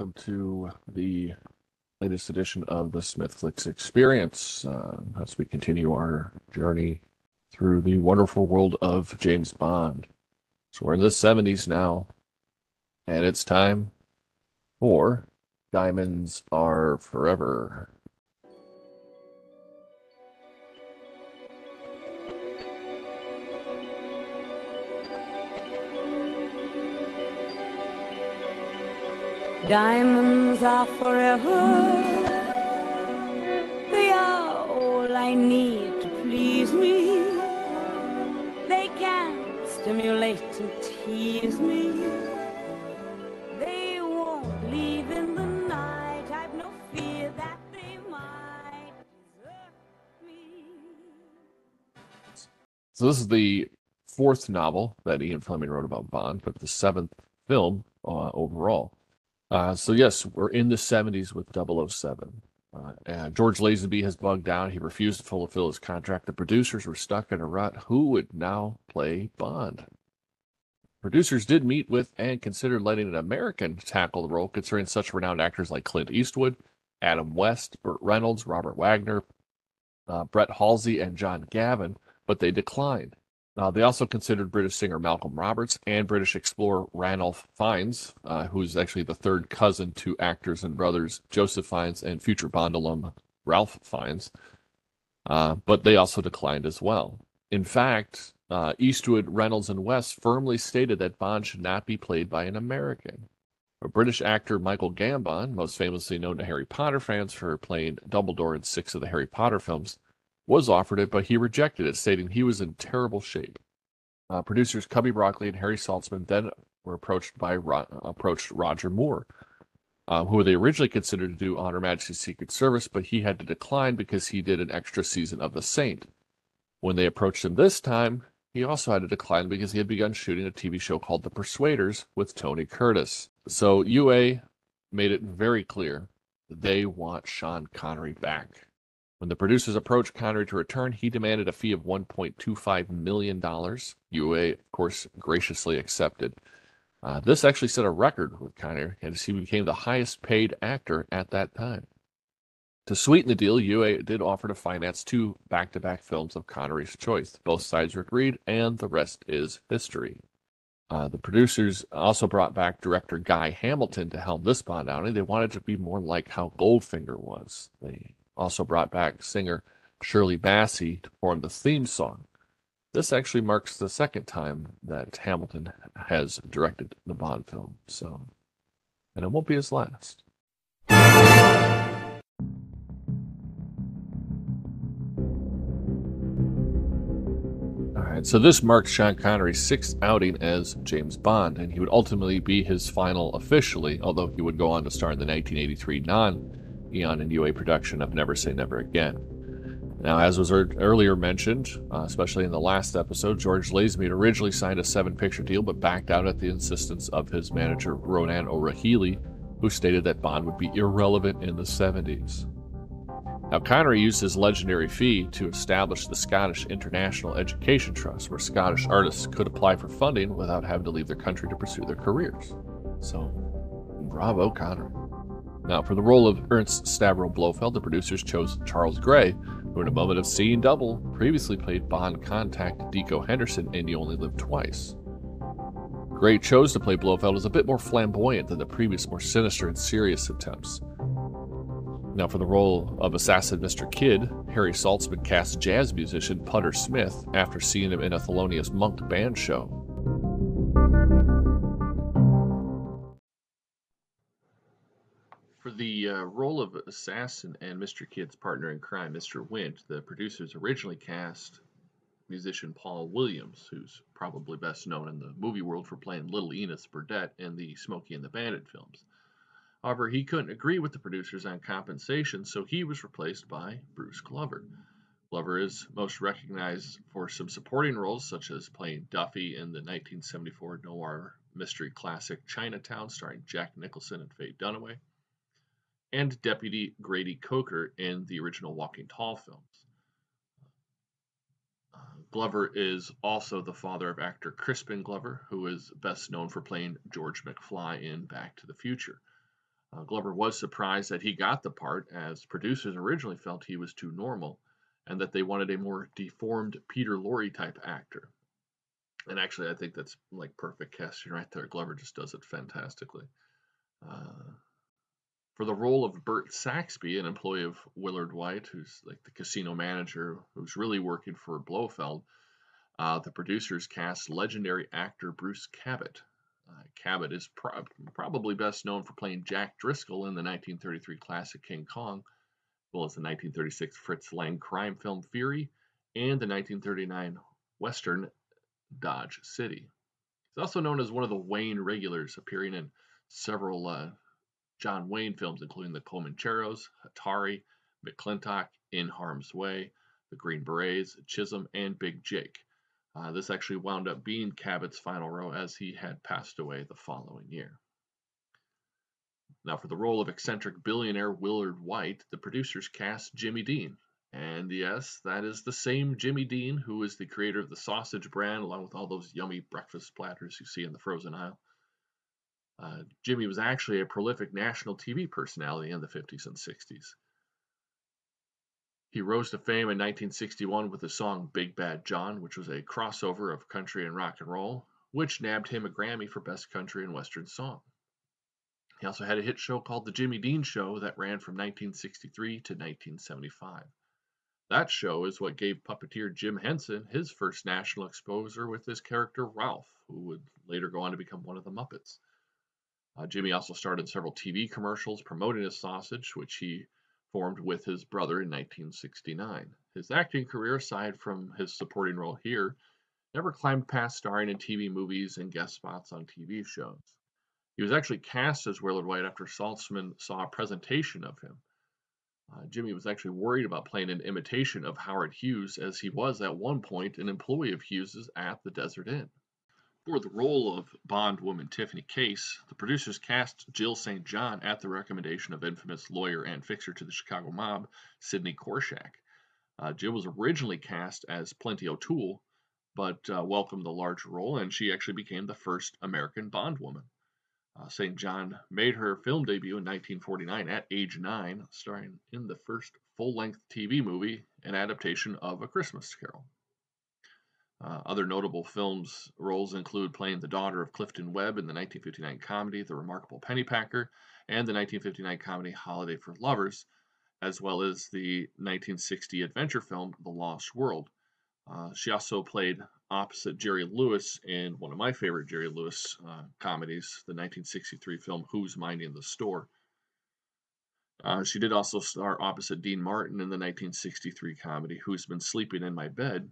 welcome to the latest edition of the Smithflix Experience uh, as we continue our journey through the wonderful world of James Bond. So we're in the 70s now, and it's time for Diamonds Are Forever. Diamonds are forever. They are all I need to please me. They can stimulate and tease me. They won't leave in the night. I've no fear that they might desert me. So this is the fourth novel that Ian Fleming wrote about Bond, but the seventh film uh, overall. Uh, so yes, we're in the 70s with 007. Uh, George Lazenby has bugged out. He refused to fulfill his contract. The producers were stuck in a rut. Who would now play Bond? Producers did meet with and considered letting an American tackle the role, considering such renowned actors like Clint Eastwood, Adam West, Burt Reynolds, Robert Wagner, uh, Brett Halsey, and John Gavin, but they declined. Uh, they also considered British singer Malcolm Roberts and British explorer Ranulph Fiennes, uh, who's actually the third cousin to actors and brothers Joseph Fiennes and future Bond alum Ralph Fiennes. Uh, but they also declined as well. In fact, uh, Eastwood, Reynolds, and West firmly stated that Bond should not be played by an American. A British actor, Michael Gambon, most famously known to Harry Potter fans for playing Dumbledore in six of the Harry Potter films, was offered it, but he rejected it, stating he was in terrible shape. Uh, producers Cubby Broccoli and Harry Saltzman then were approached by Ro- approached Roger Moore, um, who they originally considered to do On Her Majesty's Secret Service, but he had to decline because he did an extra season of The Saint. When they approached him this time, he also had to decline because he had begun shooting a TV show called The Persuaders with Tony Curtis. So UA made it very clear they want Sean Connery back. When the producers approached Connery to return, he demanded a fee of $1.25 million. UA, of course, graciously accepted. Uh, this actually set a record with Connery as he became the highest paid actor at that time. To sweeten the deal, UA did offer to finance two back to back films of Connery's choice. Both sides were agreed, and the rest is history. Uh, the producers also brought back director Guy Hamilton to helm this Bond outing. They wanted to be more like how Goldfinger was. They also brought back singer Shirley Bassey to perform the theme song. This actually marks the second time that Hamilton has directed the Bond film, so and it won't be his last. All right, so this marks Sean Connery's sixth outing as James Bond, and he would ultimately be his final officially, although he would go on to star in the 1983 non Eon and UA production of Never Say Never Again. Now, as was earlier mentioned, uh, especially in the last episode, George Lazenby originally signed a seven picture deal but backed out at the insistence of his manager, Ronan O'Rahilly, who stated that Bond would be irrelevant in the 70s. Now, Connery used his legendary fee to establish the Scottish International Education Trust, where Scottish artists could apply for funding without having to leave their country to pursue their careers. So, bravo, Connery. Now, for the role of Ernst Stavro Blofeld, the producers chose Charles Gray, who, in a moment of seeing double, previously played Bond contact Dikko Henderson in You Only Live Twice. Gray chose to play Blofeld as a bit more flamboyant than the previous, more sinister and serious attempts. Now, for the role of Assassin Mr. Kidd, Harry Saltzman cast jazz musician Putter Smith after seeing him in a Thelonious Monk band show. For the uh, role of Assassin and Mr. Kidd's partner in crime, Mr. Wint, the producers originally cast musician Paul Williams, who's probably best known in the movie world for playing Little Enos Burdette in the Smokey and the Bandit films. However, he couldn't agree with the producers on compensation, so he was replaced by Bruce Glover. Glover is most recognized for some supporting roles, such as playing Duffy in the 1974 noir mystery classic Chinatown, starring Jack Nicholson and Faye Dunaway and Deputy Grady Coker in the original Walking Tall films. Uh, Glover is also the father of actor Crispin Glover, who is best known for playing George McFly in Back to the Future. Uh, Glover was surprised that he got the part, as producers originally felt he was too normal and that they wanted a more deformed Peter Lorre type actor. And actually, I think that's like perfect casting right there. Glover just does it fantastically. Uh, for the role of Bert Saxby, an employee of Willard Whyte, who's like the casino manager who's really working for Blofeld, uh, the producers cast legendary actor Bruce Cabot. Uh, Cabot is pro- probably best known for playing Jack Driscoll in the 1933 classic King Kong, as well as the 1936 Fritz Lang crime film Fury and the 1939 Western Dodge City. He's also known as one of the Wayne regulars, appearing in several uh, John Wayne films, including The Comancheros, Hatari, McLintock, In Harm's Way, The Green Berets, Chisum, and Big Jake. Uh, this actually wound up being Cabot's final role as he had passed away the following year. Now, for the role of eccentric billionaire Willard Whyte, the producers cast Jimmy Dean. And yes, that is the same Jimmy Dean who is the creator of the sausage brand, along with all those yummy breakfast platters you see in the frozen aisle. Uh, Jimmy was actually a prolific national TV personality in the 50s and 60s. He rose to fame in 1961 with the song Big Bad John, which was a crossover of country and rock and roll, which nabbed him a Grammy for Best Country and Western Song. He also had a hit show called The Jimmy Dean Show that ran from 1963 to 1975. That show is what gave puppeteer Jim Henson his first national exposure with his character Rowlf, who would later go on to become one of the Muppets. Uh, Jimmy also started several TV commercials promoting his sausage, which he formed with his brother in 1969. His acting career, aside from his supporting role here, never climbed past starring in TV movies and guest spots on TV shows. He was actually cast as Willard Whyte after Saltzman saw a presentation of him. Uh, Jimmy was actually worried about playing an imitation of Howard Hughes, as he was at one point an employee of Hughes's at the Desert Inn. For the role of Bond woman Tiffany Case, the producers cast Jill St. John at the recommendation of infamous lawyer and fixer to the Chicago mob, Sidney Korshak. Uh, Jill was originally cast as Plenty O'Toole, but uh, welcomed the larger role, and she actually became the first American Bond woman. Uh, St. John made her film debut in 1949 at age nine, starring in the first full length TV movie, an adaptation of A Christmas Carol. Uh, other notable films roles include playing the daughter of Clifton Webb in the 1959 comedy The Remarkable Pennypacker and the 1959 comedy Holiday for Lovers, as well as the 1960 adventure film The Lost World. Uh, she also played opposite Jerry Lewis in one of my favorite Jerry Lewis uh, comedies, the 1963 film Who's Minding the Store. Uh, she did also star opposite Dean Martin in the 1963 comedy Who's Been Sleeping in My Bed,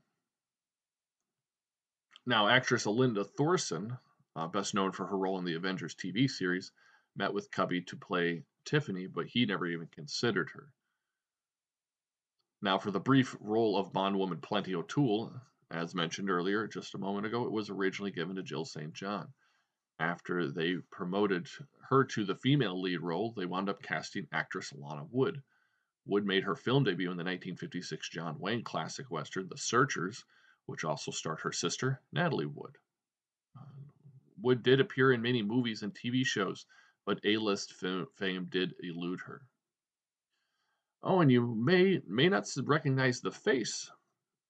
now, actress Alinda Thorson, uh, best known for her role in the Avengers TV series, met with Cubby to play Tiffany, but he never even considered her. Now, for the brief role of bondwoman Plenty O'Toole, as mentioned earlier just a moment ago, it was originally given to Jill St. John. After they promoted her to the female lead role, they wound up casting actress Lana Wood. Wood made her film debut in the 1956 John Wayne classic western, The Searchers, which also starred her sister, Natalie Wood. Uh, Wood did appear in many movies and TV shows, but A-list fame did elude her. Oh, and you may may not recognize the face,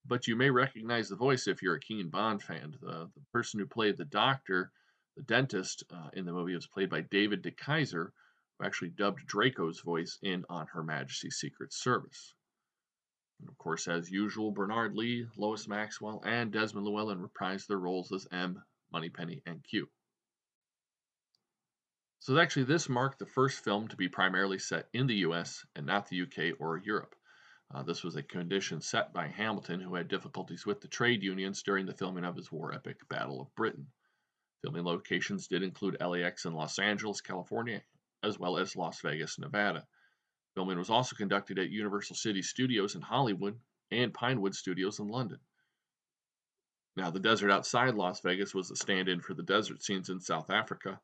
but you may recognize the voice if you're a keen Bond fan. The, the person who played the doctor, the dentist uh, in the movie, was played by David DeKeyser, who actually dubbed Draco's voice in On Her Majesty's Secret Service. And of course, as usual, Bernard Lee, Lois Maxwell, and Desmond Llewellyn reprised their roles as M, Moneypenny, and Q. So actually, this marked the first film to be primarily set in the US and not the UK or Europe. Uh, this was a condition set by Hamilton, who had difficulties with the trade unions during the filming of his war epic Battle of Britain. Filming locations did include LAX in Los Angeles, California, as well as Las Vegas, Nevada. Filming was also conducted at Universal City Studios in Hollywood and Pinewood Studios in London. Now, the desert outside Las Vegas was the stand in for the desert scenes in South Africa,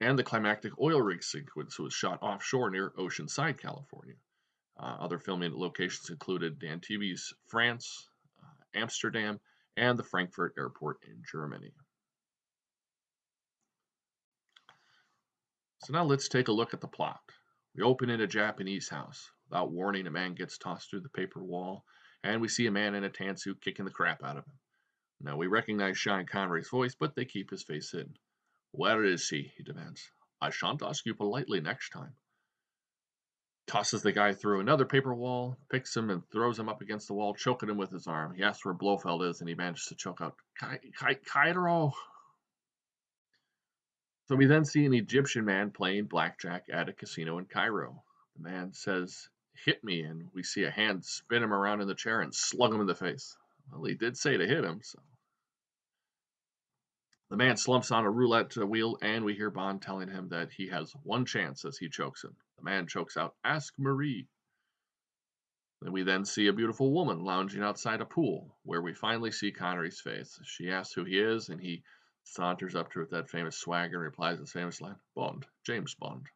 and the climactic oil rig sequence was shot offshore near Oceanside, California. Uh, other filming locations included Antibes, France, uh, Amsterdam, and the Frankfurt Airport in Germany. So now let's take a look at the plot. We open in a Japanese house. Without warning, a man gets tossed through the paper wall, and we see a man in a tan suit kicking the crap out of him. Now we recognize Sean Connery's voice, but they keep his face hidden. Where is he? he demands. I shan't ask you politely next time. Tosses the guy through another paper wall, picks him and throws him up against the wall, choking him with his arm. He asks where Blofeld is, and he manages to choke out Cairo. So we then see an Egyptian man playing blackjack at a casino in Cairo. The man says, Hit me, and we see a hand spin him around in the chair and slug him in the face. Well, he did say to hit him, so. The man slumps on a roulette uh, wheel, and we hear Bond telling him that he has one chance as he chokes him. The man chokes out, Ask Marie. Then we then see a beautiful woman lounging outside a pool, where we finally see Connery's face. She asks who he is, and he saunters up to her with that famous swagger and replies the famous line, Bond, James Bond.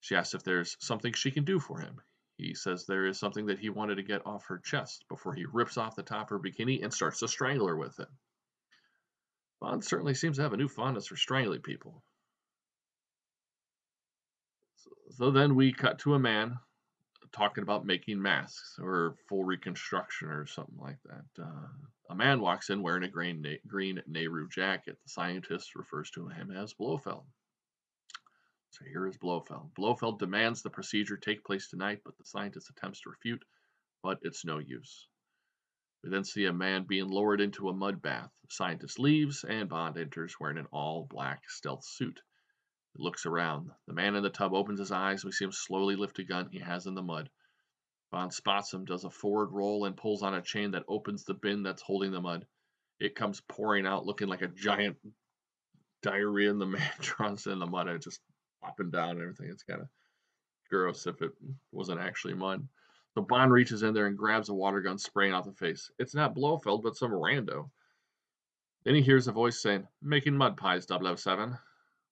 She asks if there's something she can do for him. He says there is something that he wanted to get off her chest before he rips off the top of her bikini and starts to strangle her with it. Bond certainly seems to have a new fondness for strangling people. So then we cut to a man talking about making masks or full reconstruction or something like that. Uh, a man walks in wearing a green, green Nehru jacket. The scientist refers to him as Blofeld. So here is Blofeld. Blofeld demands the procedure take place tonight, but the scientist attempts to refute, but it's no use. We then see a man being lowered into a mud bath. The scientist leaves, and Bond enters wearing an all black stealth suit. Looks around. The man in the tub opens his eyes. We see him slowly lift a gun he has in the mud. Bond spots him, does a forward roll, and pulls on a chain that opens the bin that's holding the mud. It comes pouring out, looking like a giant diarrhea, and the man drops in the mud. It just and down and everything. It's kind of gross if it wasn't actually mud. So Bond reaches in there and grabs a water gun, spraying out the face. It's not Blofeld, but some rando. Then he hears a voice saying, Making mud pies, 007.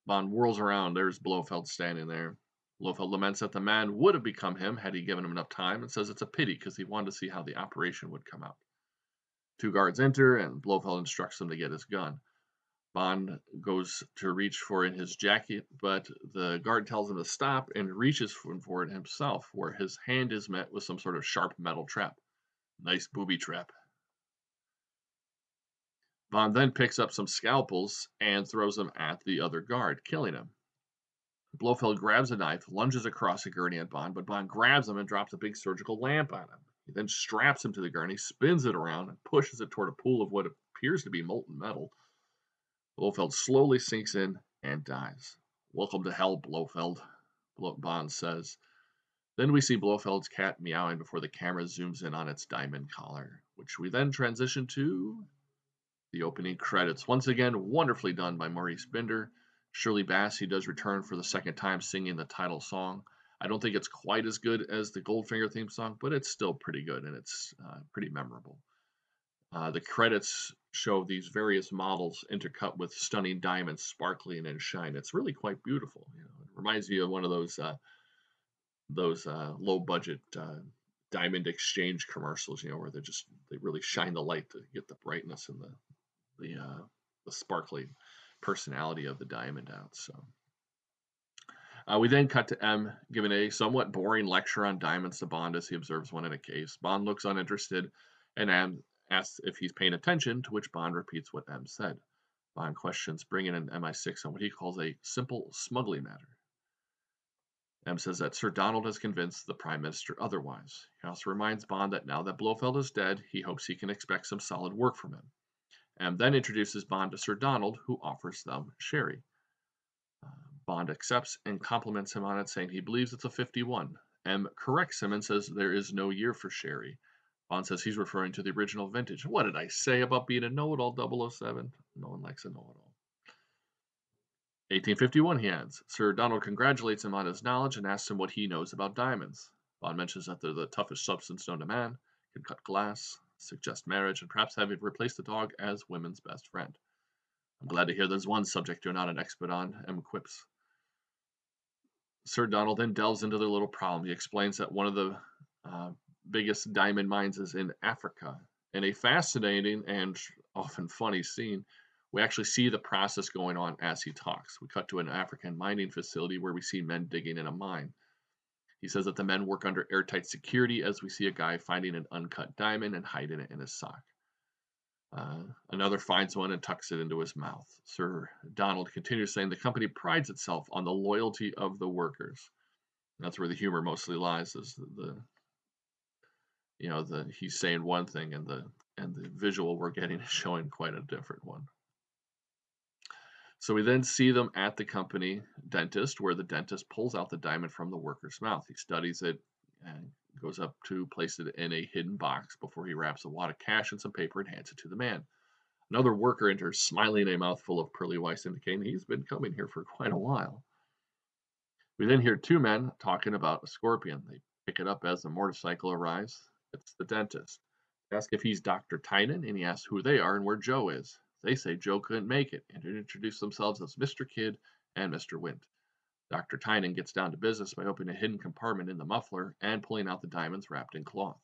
Bond whirls around. There's Blofeld standing there. Blofeld laments that the man would have become him had he given him enough time and says it's a pity because he wanted to see how the operation would come out. Two guards enter and Blofeld instructs them to get his gun. Bond goes to reach for it in his jacket, but the guard tells him to stop and reaches for it himself, where his hand is met with some sort of sharp metal trap. Nice booby trap. Bond then picks up some scalpels and throws them at the other guard, killing him. Blofeld grabs a knife, lunges across a gurney at Bond, but Bond grabs him and drops a big surgical lamp on him. He then straps him to the gurney, spins it around, and pushes it toward a pool of what appears to be molten metal. Blofeld slowly sinks in and dies. Welcome to hell, Blofeld, Bond says. Then we see Blofeld's cat meowing before the camera zooms in on its diamond collar, which we then transition to the opening credits. Once again, wonderfully done by Maurice Binder. Shirley Bassey does return for the second time singing the title song. I don't think it's quite as good as the Goldfinger theme song, but it's still pretty good and it's uh, pretty memorable. Uh, the credits show these various models intercut with stunning diamonds sparkling and shine. It's really quite beautiful. You know, it reminds me of one of those uh, those uh, low budget uh, diamond exchange commercials. You know, where they just they really shine the light to get the brightness and the the uh, the sparkly personality of the diamond out. So. Uh, we then cut to M giving a somewhat boring lecture on diamonds to Bond as he observes one in a case. Bond looks uninterested, and M asks if he's paying attention, to which Bond repeats what M said. Bond questions bringing in MI6 on what he calls a simple smuggling matter. M says that Sir Donald has convinced the Prime Minister otherwise. He also reminds Bond that now that Blofeld is dead, he hopes he can expect some solid work from him. M then introduces Bond to Sir Donald, who offers them sherry. Uh, Bond accepts and compliments him on it, saying he believes it's a 51. M corrects him and says there is no year for sherry. Bond says he's referring to the original vintage. What did I say about being a know-it-all 007? No one likes a know-it-all. 1851, he adds. Sir Donald congratulates him on his knowledge and asks him what he knows about diamonds. Bond mentions that they're the toughest substance known to man, can cut glass, suggest marriage, and perhaps have it replaced the dog as women's best friend. I'm glad to hear there's one subject you're not an expert on, M quips. Sir Donald then delves into their little problem. He explains that one of the uh, biggest diamond mines is in Africa. In a fascinating and often funny scene, We actually see the process going on as he talks. We cut to an African mining facility where we see men digging in a mine. He says that the men work under airtight security as we see a guy finding an uncut diamond and hiding it in his sock. Uh, another finds one and tucks it into his mouth. Sir Donald continues saying the company prides itself on the loyalty of the workers. That's where the humor mostly lies. Is the, the you know the he's saying one thing and the and the visual we're getting is showing quite a different one. So we then see them at the company dentist, where the dentist pulls out the diamond from the worker's mouth. He studies it and goes up to place it in a hidden box before he wraps a wad of cash and some paper and hands it to the man. Another worker enters, smiling a mouthful of pearly whites, indicating he's been coming here for quite a while. We then hear two men talking about a scorpion. They pick it up as the motorcycle arrives. It's the dentist. They ask if he's Dr. Tynan, and he asks who they are and where Joe is. They say Joe couldn't make it and introduce themselves as Mr. Kidd and Mr. Wint. Dr. Tynan gets down to business by opening a hidden compartment in the muffler and pulling out the diamonds wrapped in cloth.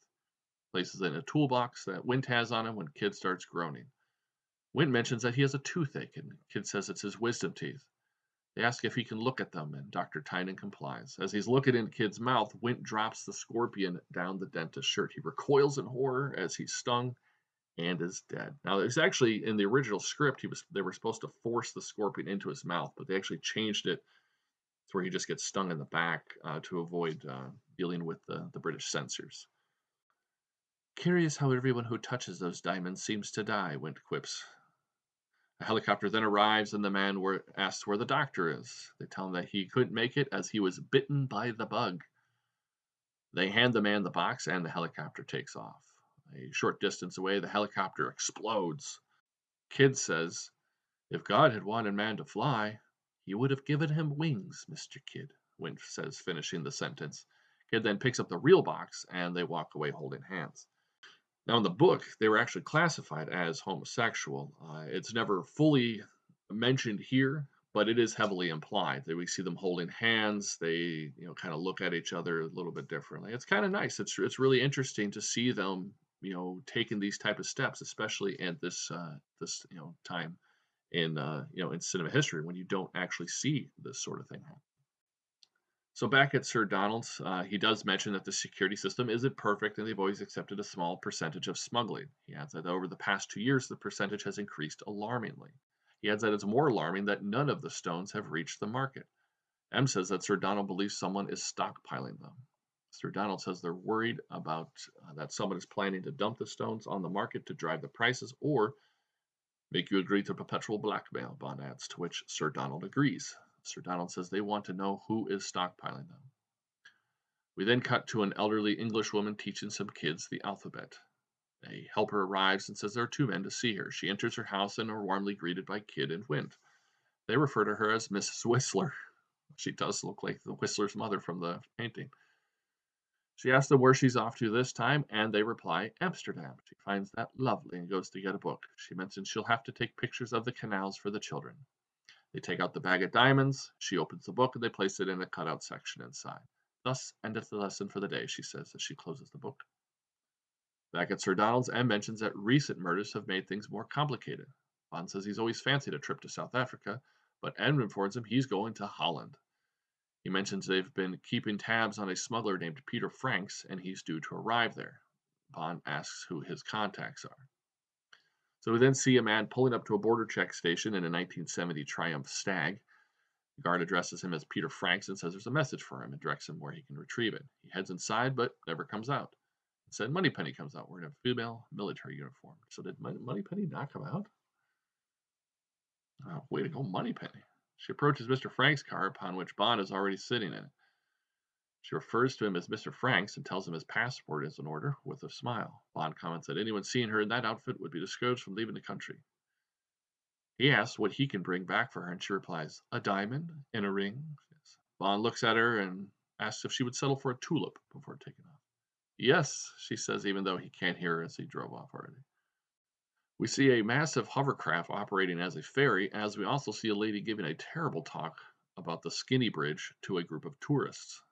Places it in a toolbox that Wint has on him when Kidd starts groaning. Wint mentions that he has a toothache, and Kidd says it's his wisdom teeth. They ask if he can look at them, and Dr. Tynan complies. As he's looking in Kidd's mouth, Wint drops the scorpion down the dentist's shirt. He recoils in horror as he's stung and is dead. Now, it's actually in the original script, he was they were supposed to force the scorpion into his mouth, but they actually changed it to where he just gets stung in the back uh, to avoid uh, dealing with the, the British censors. Curious how everyone who touches those diamonds seems to die, Wint quips. A helicopter then arrives, and the man were, asks where the doctor is. They tell him that he couldn't make it as he was bitten by the bug. They hand the man the box, and the helicopter takes off. A short distance away, the helicopter explodes. Kidd says, If God had wanted man to fly, he would have given him wings, Mr. Kidd, Wint says, finishing the sentence. Kidd then picks up the real box, and they walk away holding hands. Now, in the book, they were actually classified as homosexual. Uh, it's never fully mentioned here, but it is heavily implied that we see them holding hands. They, you know, kind of look at each other a little bit differently. It's kind of nice. It's it's really interesting to see them, you know, taking these type of steps, especially at this uh, this you know time in uh, you know in cinema history when you don't actually see this sort of thing happen. So back at Sir Donald's, uh, he does mention that the security system isn't perfect and they've always accepted a small percentage of smuggling. He adds that over the past two years, the percentage has increased alarmingly. He adds that it's more alarming that none of the stones have reached the market. M says that Sir Donald believes someone is stockpiling them. Sir Donald says they're worried about uh, that someone is planning to dump the stones on the market to drive the prices or make you agree to perpetual blackmail, Bond adds, to which Sir Donald agrees. Sir Donald says they want to know who is stockpiling them. We then cut to an elderly English woman teaching some kids the alphabet. A helper arrives and says there are two men to see her. She enters her house and are warmly greeted by Kidd and Wint. They refer to her as Mrs. Whistler. She does look like the Whistler's mother from the painting. She asks them where she's off to this time, and they reply, Amsterdam. She finds that lovely and goes to get a book. She mentions she'll have to take pictures of the canals for the children. They take out the bag of diamonds. She opens the book and they place it in a cutout section inside. Thus endeth the lesson for the day, she says as she closes the book. Back at Sir Donald's, M mentions that recent murders have made things more complicated. Bond says he's always fancied a trip to South Africa, but M informs him he's going to Holland. He mentions they've been keeping tabs on a smuggler named Peter Franks, and he's due to arrive there. Bond asks who his contacts are. So we then see a man pulling up to a border check station in a 1970 Triumph Stag. The guard addresses him as Peter Franks and says there's a message for him and directs him where he can retrieve it. He heads inside but never comes out. Instead, Moneypenny comes out wearing a female military uniform. So did Moneypenny not come out? Oh, way to go, Moneypenny. She approaches Mr. Frank's car, upon which Bond is already sitting in it. She refers to him as Mr. Franks and tells him his passport is in order with a smile. Bond comments that anyone seeing her in that outfit would be discouraged from leaving the country. He asks what he can bring back for her, and she replies, A diamond and a ring. Bond looks at her and asks if she would settle for a tulip before taking off. Yes, she says, even though he can't hear her as he drove off already. We see a massive hovercraft operating as a ferry, as we also see a lady giving a terrible talk about the skinny bridge to a group of tourists.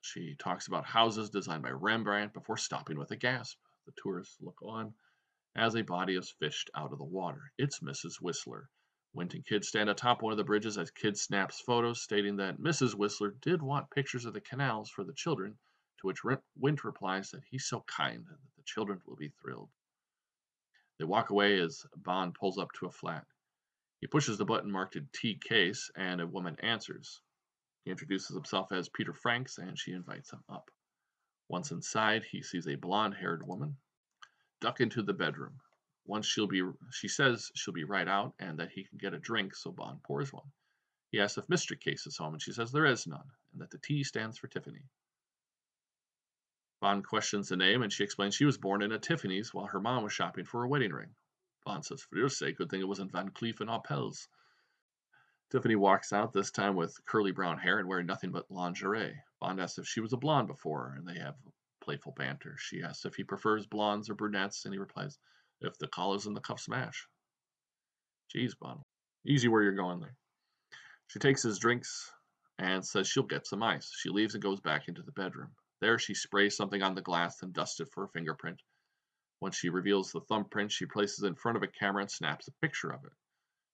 She talks about houses designed by Rembrandt before stopping with a gasp. The tourists look on as a body is fished out of the water. It's Mrs. Whistler. Wint and Kidd stand atop one of the bridges as Kidd snaps photos, stating that Mrs. Whistler did want pictures of the canals for the children, to which Wint replies that he's so kind that the children will be thrilled. They walk away as Bond pulls up to a flat. He pushes the button marked T case, and a woman answers. He introduces himself as Peter Franks, and she invites him up. Once inside, he sees a blonde haired woman duck into the bedroom. Once she'll be, she says she'll be right out and that he can get a drink, so Bond pours one. He asks if Mr. Case is home, and she says there is none, and that the T stands for Tiffany. Bond questions the name, and she explains she was born in a Tiffany's while her mom was shopping for a wedding ring. Bond says, For your sake, good thing it wasn't Van Cleef and Arpels. Tiffany walks out, this time with curly brown hair and wearing nothing but lingerie. Bond asks if she was a blonde before, and they have playful banter. She asks if he prefers blondes or brunettes, and he replies, if the collars and the cuffs match. Geez, Bond. Easy where you're going there. She takes his drinks and says she'll get some ice. She leaves and goes back into the bedroom. There, she sprays something on the glass and dusts it for a fingerprint. Once she reveals the thumbprint, she places it in front of a camera and snaps a picture of it.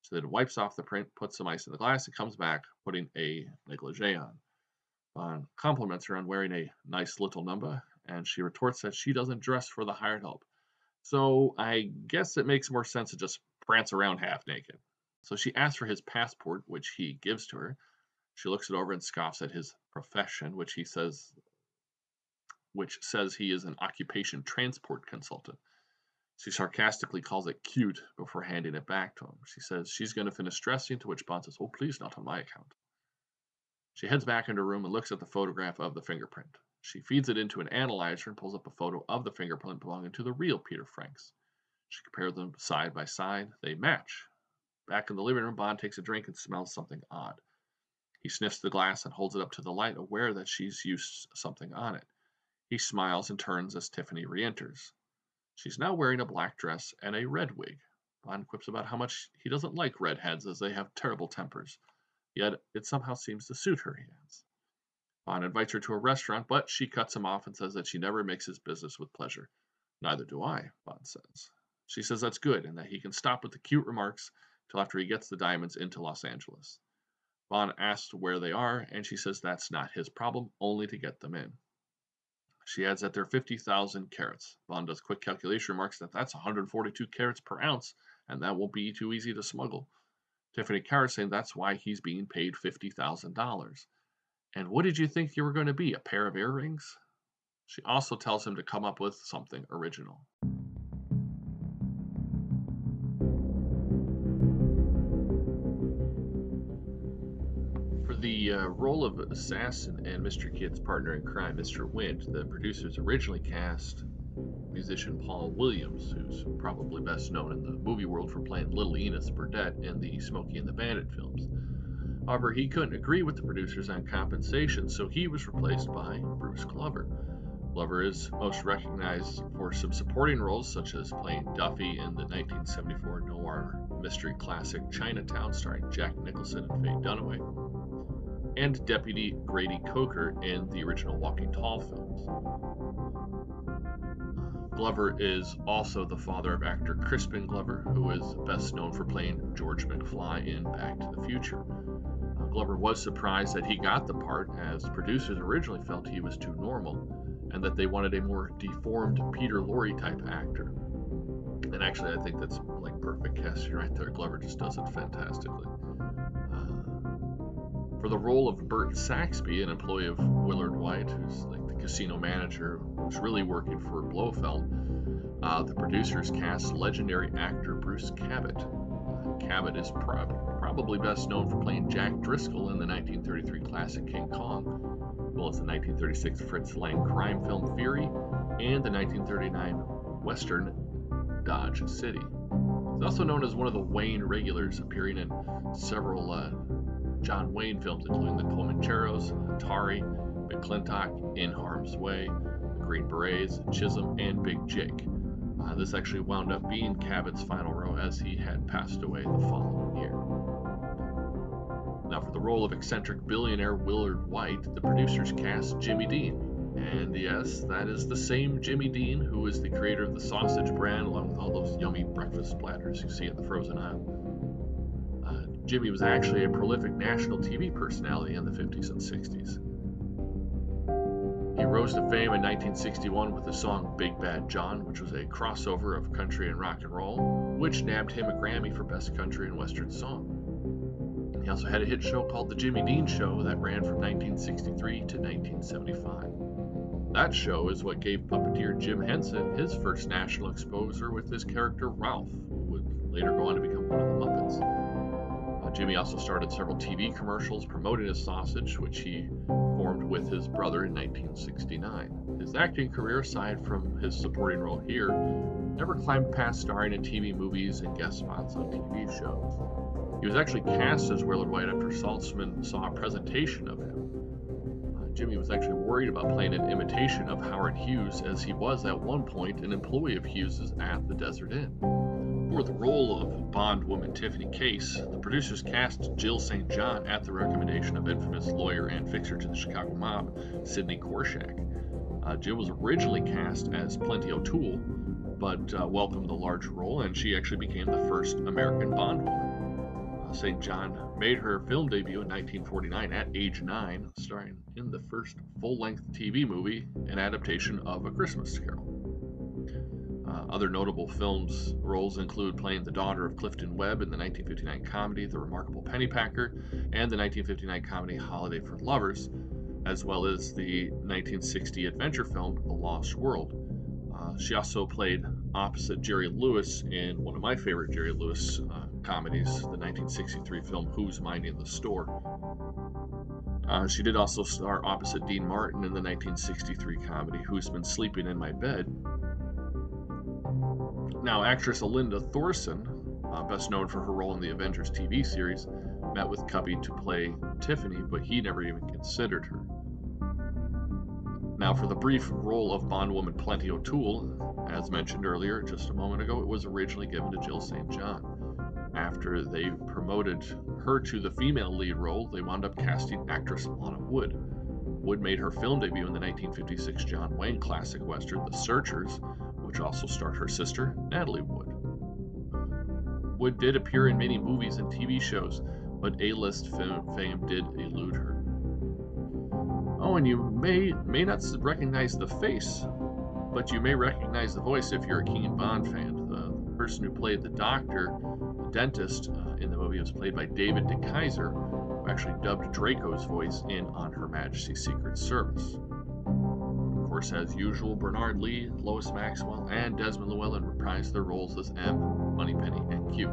She then wipes off the print, puts some ice in the glass, and comes back, putting a negligee on. Bond compliments her on wearing a nice little number, and she retorts that she doesn't dress for the hired help. So I guess it makes more sense to just prance around half naked. So she asks for his passport, which he gives to her. She looks it over and scoffs at his profession, which he says which says he is an occupation transport consultant. She sarcastically calls it cute before handing it back to him. She says she's going to finish dressing, to which Bond says, Oh, please, not on my account. She heads back into her room and looks at the photograph of the fingerprint. She feeds it into an analyzer and pulls up a photo of the fingerprint belonging to the real Peter Franks. She compares them side by side. They match. Back in the living room, Bond takes a drink and smells something odd. He sniffs the glass and holds it up to the light, aware that she's used something on it. He smiles and turns as Tiffany re enters. She's now wearing a black dress and a red wig. Bond quips about how much he doesn't like redheads as they have terrible tempers. Yet it somehow seems to suit her, he adds. Bond invites her to a restaurant, but she cuts him off and says that she never mixes business with pleasure. Neither do I, Bond says. She says that's good and that he can stop with the cute remarks till after he gets the diamonds into Los Angeles. Bond asks where they are, and she says that's not his problem, only to get them in. She adds that they're 50,000 carats. Bond does quick calculation remarks that that's 142 carats per ounce, and that won't be too easy to smuggle. Tiffany Carrot saying that's why he's being paid $50,000. And what did you think you were going to be? A pair of earrings? She also tells him to come up with something original. Role of assassin and Mr. Kidd's partner in crime, Mr. Wint, the producers originally cast musician Paul Williams, who's probably best known in the movie world for playing Little Enos Burdette in the Smokey and the Bandit films. However, he couldn't agree with the producers on compensation, so he was replaced by Bruce Glover. Glover is most recognized for some supporting roles, such as playing Duffy in the 1974 noir mystery classic Chinatown, starring Jack Nicholson and Faye Dunaway, and Deputy Grady Coker in the original Walking Tall films. Glover is also the father of actor Crispin Glover, who is best known for playing George McFly in Back to the Future. Uh, Glover was surprised that he got the part, as producers originally felt he was too normal, and that they wanted a more deformed Peter Lorre type actor. And actually, I think that's like perfect casting right there. Glover just does it fantastically. For the role of Bert Saxby, an employee of Willard Whyte, who's like the casino manager who's really working for Blofeld, uh, the producers cast legendary actor Bruce Cabot. Uh, Cabot is prob- probably best known for playing Jack Driscoll in the 1933 classic King Kong, as well as the 1936 Fritz Lang crime film Fury and the 1939 Western Dodge City. He's also known as one of the Wayne regulars, appearing in several uh, John Wayne films, including The Comancheros, Hatari, McLintock, In Harm's Way, The Green Berets, Chisum, and Big Jake. Uh, this actually wound up being Cabot's final role as he had passed away the following year. Now, for the role of eccentric billionaire Willard Whyte, the producers cast Jimmy Dean. And yes, that is the same Jimmy Dean who is the creator of the sausage brand, along with all those yummy breakfast platters you see in the frozen aisle. Jimmy was actually a prolific national TV personality in the 50s and 60s. He rose to fame in 1961 with the song Big Bad John, which was a crossover of country and rock and roll, which nabbed him a Grammy for Best Country and Western Song. He also had a hit show called The Jimmy Dean Show that ran from 1963 to 1975. That show is what gave puppeteer Jim Henson his first national exposure with his character Rowlf, who would later go on to become one of the Muppets. Uh, Jimmy also started several TV commercials promoting his sausage, which he formed with his brother in 1969. His acting career, aside from his supporting role here, never climbed past starring in TV movies and guest spots on TV shows. He was actually cast as Willard Whyte after Saltzman saw a presentation of him. Jimmy was actually worried about playing an imitation of Howard Hughes, as he was at one point an employee of Hughes's at the Desert Inn. For the role of Bond woman Tiffany Case, the producers cast Jill St. John at the recommendation of infamous lawyer and fixer to the Chicago mob, Sidney Korshak. Uh, Jill was originally cast as Plenty O'Toole, but uh, welcomed the larger role, and she actually became the first American Bond woman. Uh, St. John made her film debut in 1949 at age 9, starring in the first full length TV movie, an adaptation of A Christmas Carol. Uh, other notable films roles include playing the daughter of Clifton Webb in the 1959 comedy The Remarkable Pennypacker and the 1959 comedy Holiday for Lovers, as well as the 1960 adventure film The Lost World. Uh, she also played opposite Jerry Lewis in one of my favorite Jerry Lewis uh, comedies, the 1963 film Who's Minding the Store. Uh, she did also star opposite Dean Martin in the 1963 comedy Who's Been Sleeping in My Bed, now, actress Alinda Thorson, uh, best known for her role in the Avengers TV series, met with Cubby to play Tiffany, but he never even considered her. Now, for the brief role of bondwoman Plenty O'Toole, as mentioned earlier just a moment ago, it was originally given to Jill St. John. After they promoted her to the female lead role, they wound up casting actress Lana Wood. Wood made her film debut in the 1956 John Wayne classic western The Searchers, which also starred her sister, Natalie Wood. Wood did appear in many movies and TV shows, but A-list fame did elude her. Oh, and you may may not recognize the face, but you may recognize the voice if you're a and Bond fan. The, person who played the doctor, dentist uh, in the movie, was played by David DeKeyser, who actually dubbed Draco's voice in On Her Majesty's Secret Service Of course, as usual, Bernard Lee, Lois Maxwell, and Desmond Llewellyn reprised their roles as M, Moneypenny, and Q.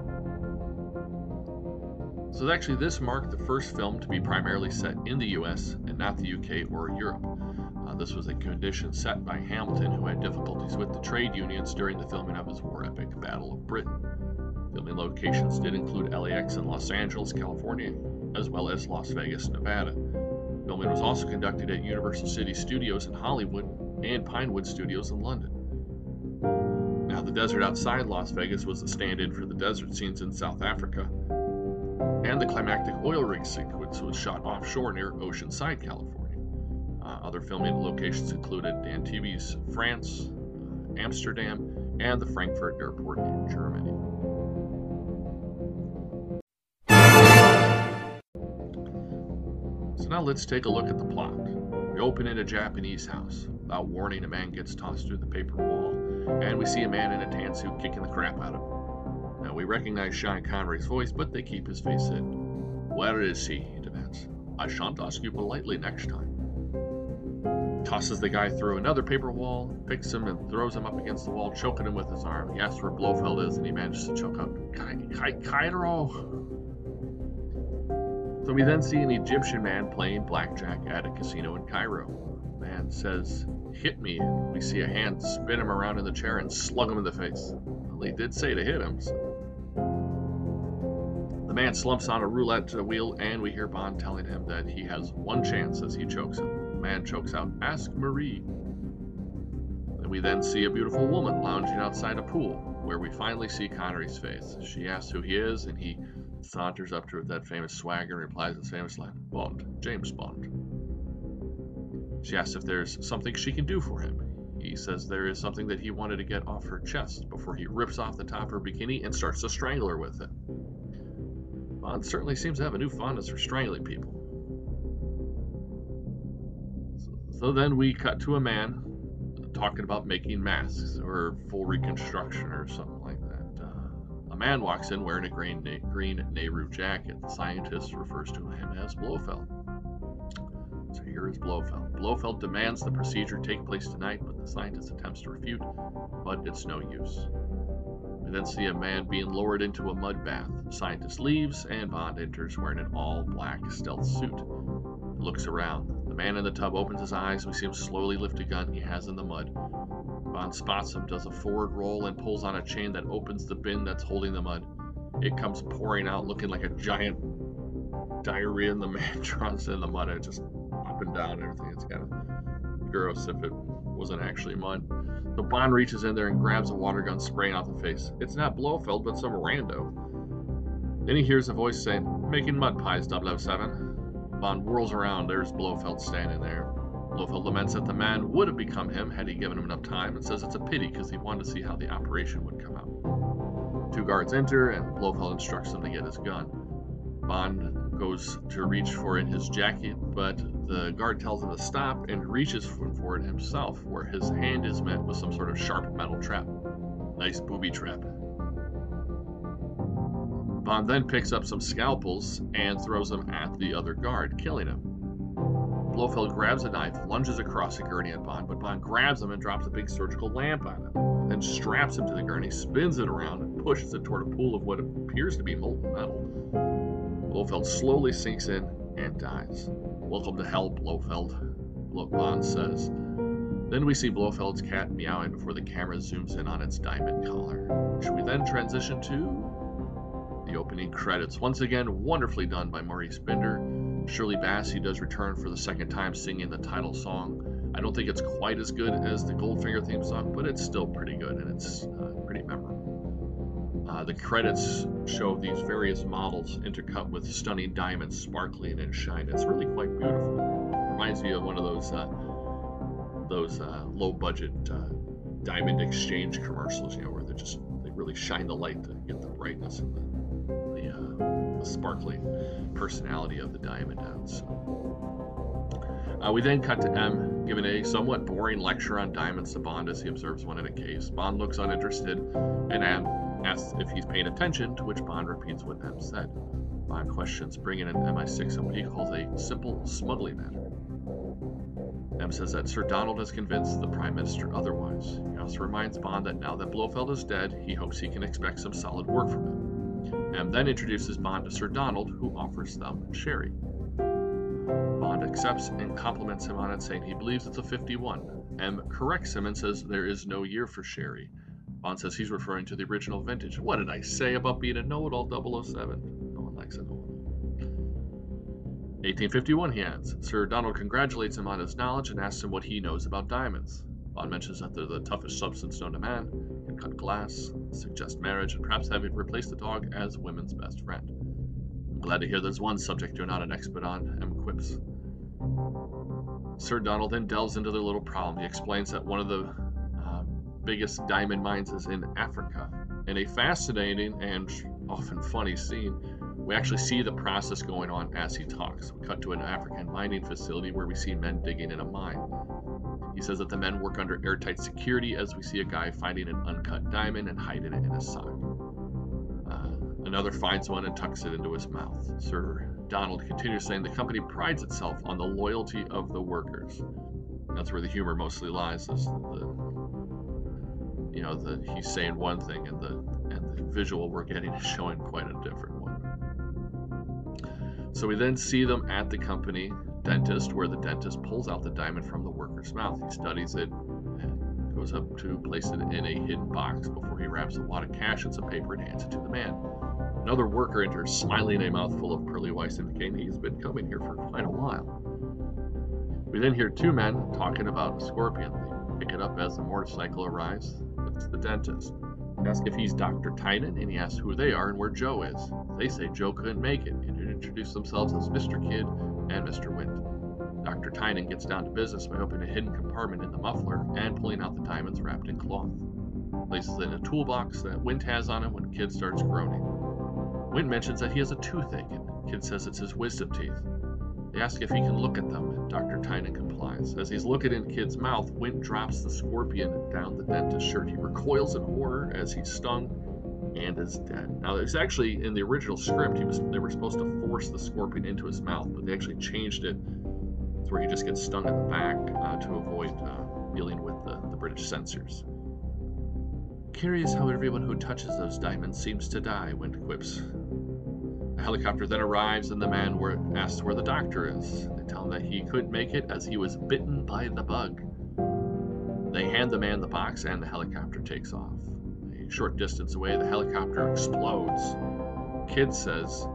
So actually, this marked the first film to be primarily set in the US and not the UK or Europe. Uh, this was a condition set by Hamilton, who had difficulties with the trade unions during the filming of his war epic Battle of Britain. Filming locations did include LAX in Los Angeles, California, as well as Las Vegas, Nevada. Filming was also conducted at Universal City Studios in Hollywood and Pinewood Studios in London. Now, the desert outside Las Vegas was the stand in for the desert scenes in South Africa, and the climactic oil rig sequence was shot offshore near Oceanside, California. Uh, other filming locations included Antibes, France, uh, Amsterdam, and the Frankfurt Airport in Germany. So now let's take a look at the plot. We open in a Japanese house. Without warning, a man gets tossed through the paper wall, and we see a man in a tan suit kicking the crap out of him. Now, we recognize Sean Connery's voice, but they keep his face hidden. Where is he? he demands. I shan't ask you politely next time. Tosses the guy through another paper wall, picks him and throws him up against the wall, choking him with his arm. He asks where Blofeld is, and he manages to choke out Cairo. So we then see an Egyptian man playing blackjack at a casino in Cairo. The man says, Hit me. We see a hand spin him around in the chair and slug him in the face. Well, he did say to hit him. So. The man slumps on a roulette wheel, and we hear Bond telling him that he has one chance as he chokes him. The man chokes out, Ask Marie. And we then see a beautiful woman lounging outside a pool, where we finally see Connery's face. She asks who he is, and he saunters up to her with that famous swagger and replies his famous line, Bond, James Bond. She asks if there's something she can do for him. He says there is something that he wanted to get off her chest before he rips off the top of her bikini and starts to strangle her with it. Bond certainly seems to have a new fondness for strangling people. So, then we cut to a man talking about making masks or full reconstruction or something a man walks in wearing a green, green Nehru jacket. The scientist refers to him as Blofeld. So here is Blofeld. Blofeld demands the procedure take place tonight, but the scientist attempts to refute, but it's no use. We then see a man being lowered into a mud bath. The scientist leaves, and Bond enters wearing an all black stealth suit. He looks around. The man in the tub opens his eyes. We see him slowly lift a gun he has in the mud. Bond spots him, does a forward roll, and pulls on a chain that opens the bin that's holding the mud. It comes pouring out, looking like a giant diarrhea, and the man draws in the mud. It just up and down everything. It's kind of gross if it wasn't actually mud. So Bond reaches in there and grabs a water gun, spraying out the face. It's not Blofeld, but some rando. Then he hears a voice saying, Making mud pies, 007. Bond whirls around. There's Blofeld standing there. Blofeld laments that the man would have become him had he given him enough time and says it's a pity because he wanted to see how the operation would come out. Two guards enter and Blofeld instructs them to get his gun. Bond goes to reach for it in his jacket, but the guard tells him to stop and reaches for it himself, where his hand is met with some sort of sharp metal trap. Nice booby trap. Bond then picks up some scalpels and throws them at the other guard, killing him. Blofeld grabs a knife, lunges across the gurney at Bond, but Bond grabs him and drops a big surgical lamp on him, then straps him to the gurney, spins it around, and pushes it toward a pool of what appears to be molten metal. Blofeld slowly sinks in and dies. Welcome to hell, Blofeld, Bond says. Then we see Blofeld's cat meowing before the camera zooms in on its diamond collar. Should we then transition to the opening credits. Once again, wonderfully done by Maurice Binder. Shirley Bassey does return for the second time singing the title song. I don't think it's quite as good as the Goldfinger theme song, but it's still pretty good and it's uh, pretty memorable. Uh, the credits show these various models intercut with stunning diamonds sparkling and shining. It's really quite beautiful. Reminds me of one of those uh, those uh, low budget uh, diamond exchange commercials, you know, where they just they really shine the light to get the brightness and the the sparkling personality of the diamond out. Uh, we then cut to M giving a somewhat boring lecture on diamonds to Bond as he observes one in a case. Bond looks uninterested, and M asks if he's paying attention, to which Bond repeats what M said. Bond questions bringing in MI6 on what he calls a simple smuggling matter. M says that Sir Donald has convinced the Prime Minister otherwise. He also reminds Bond that now that Blofeld is dead, he hopes he can expect some solid work from him and then introduces Bond to Sir Donald, who offers them sherry. Bond accepts and compliments him on it, saying he believes it's a 51. M corrects him and says there is no year for sherry. Bond says he's referring to the original vintage. What did I say about being a know-it-all 007? No one likes a know-it-all. 1851, he adds. Sir Donald congratulates him on his knowledge and asks him what he knows about diamonds. Bond mentions that they're the toughest substance known to man, can cut glass, suggest marriage, and perhaps have it replace the dog as women's best friend. I'm glad to hear there's one subject you're not an expert on, M quips. Sir Donald then delves into their little problem. He explains that one of the uh, biggest diamond mines is in Africa. In a fascinating and often funny scene, we actually see the process going on as he talks. We cut to an African mining facility where we see men digging in a mine. He says that the men work under airtight security as we see a guy finding an uncut diamond and hiding it in his sock. Uh, another finds one and tucks it into his mouth. Sir Donald continues saying the company prides itself on the loyalty of the workers. That's where the humor mostly lies. Is the you know the he's saying one thing and the and the visual we're getting is showing quite a different one. So we then see them at the company dentist, where the dentist pulls out the diamond from the worker's mouth. He studies it, and goes up to place it in a hidden box before he wraps a wad of cash in some paper and hands it to the man. Another worker enters, smiling a mouthful of pearly whites, indicating he's been coming here for quite a while. We then hear two men talking about a scorpion. They pick it up as the motorcycle arrives. It's the dentist. Ask if he's Dr. Tynan, and he asks who they are and where Joe is. They say Joe couldn't make it, and introduce themselves as Mr. Kidd and Mr. Wint. Dr. Tynan gets down to business by opening a hidden compartment in the muffler and pulling out the diamonds wrapped in cloth. Places it in a toolbox that Wint has on him when Kidd starts groaning. Wint mentions that he has a toothache, and Kidd says it's his wisdom teeth. They ask if he can look at them, and Dr. Tynan complies. As he's looking in Kidd's mouth, Wint drops the scorpion down the dentist's shirt. He recoils in horror as he's stung and is dead. Now, it's actually in the original script, was they were supposed to force the scorpion into his mouth, but they actually changed it to where he just gets stung in the back uh, to avoid uh, dealing with the, the British censors. Curious how everyone who touches those diamonds seems to die, Wint quips. A helicopter then arrives, and the man were asks where the doctor is. They tell him that he couldn't make it as he was bitten by the bug. They hand the man the box, and the helicopter takes off. Short distance away, the helicopter explodes. Kidd says,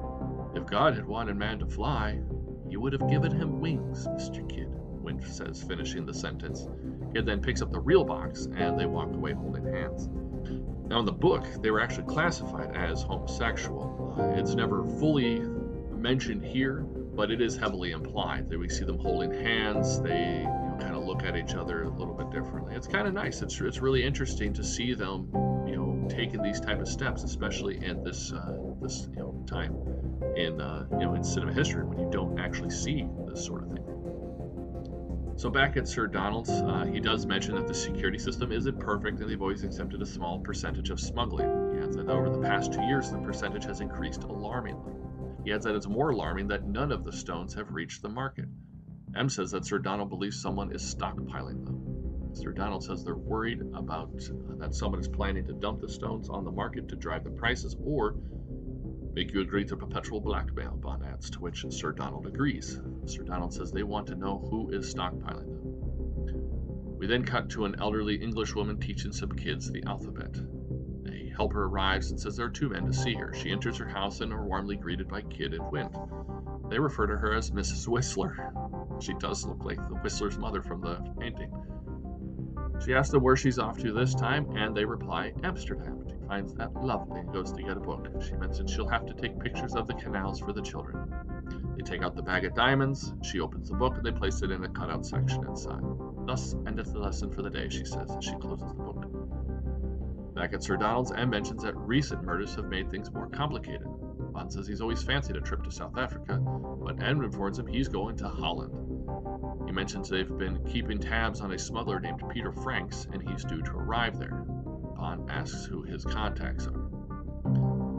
If God had wanted man to fly, he would have given him wings, Mr. Kidd, Wint says, finishing the sentence. Kidd then picks up the real box, and they walk away holding hands. Now, in the book, they were actually classified as homosexual. It's never fully mentioned here, but it is heavily implied that we see them holding hands. They you know, kind of look at each other a little bit differently. It's kind of nice. It's it's really interesting to see them, taking these type of steps, especially at this uh, this you know time in uh, you know in cinema history when you don't actually see this sort of thing. So back at Sir Donald's, uh, he does mention that the security system isn't perfect and they've always accepted a small percentage of smuggling. He adds that over the past two years, the percentage has increased alarmingly. He adds that it's more alarming that none of the stones have reached the market. M says that Sir Donald believes someone is stockpiling them. Sir Donald says they're worried about uh, that someone is planning to dump the stones on the market to drive the prices or make you agree to perpetual blackmail, Bond adds, to which Sir Donald agrees. Sir Donald says they want to know who is stockpiling them. We then cut to an elderly English woman teaching some kids the alphabet. A helper arrives and says there are two men to see her. She enters her house and are warmly greeted by Kidd and Wint. They refer to her as Mrs. Whistler. She does look like the Whistler's mother from the painting. She asks them where she's off to this time, and they reply Amsterdam. She finds that lovely and goes to get a book. She mentions she'll have to take pictures of the canals for the children. They take out the bag of diamonds. She opens the book and they place it in a cutout section inside. Thus endeth the lesson for the day, she says as she closes the book. Back at Sir Donald's, M mentions that recent murders have made things more complicated. Bond says he's always fancied a trip to South Africa, but M informs him he's going to Holland. He mentions they've been keeping tabs on a smuggler named Peter Franks, and he's due to arrive there. Bond asks who his contacts are.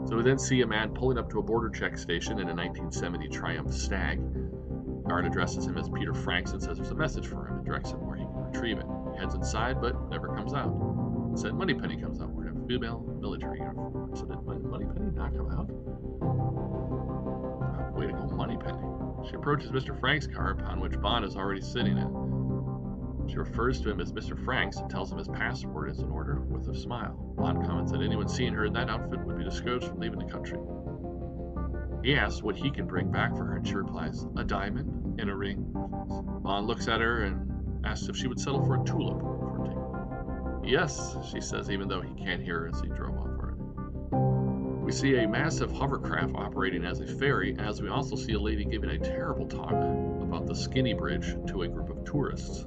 So we then see a man pulling up to a border check station in a 1970 Triumph Stag. Guard addresses him as Peter Franks and says there's a message for him and directs him where he can retrieve it. He heads inside, but never comes out. Instead, Moneypenny comes out wearing a female military uniform. So did Moneypenny not come out? She approaches Mr. Frank's car, upon which Bond is already sitting in. She refers to him as Mr. Franks and tells him his passport is in order with a smile. Bond comments that anyone seeing her in that outfit would be discouraged from leaving the country. He asks what he can bring back for her, and she replies, A diamond and a ring. Bond looks at her and asks if she would settle for a tulip. Yes, she says, even though he can't hear her as he drove off. We see a massive hovercraft operating as a ferry, as we also see a lady giving a terrible talk about the Skinny Bridge to a group of tourists.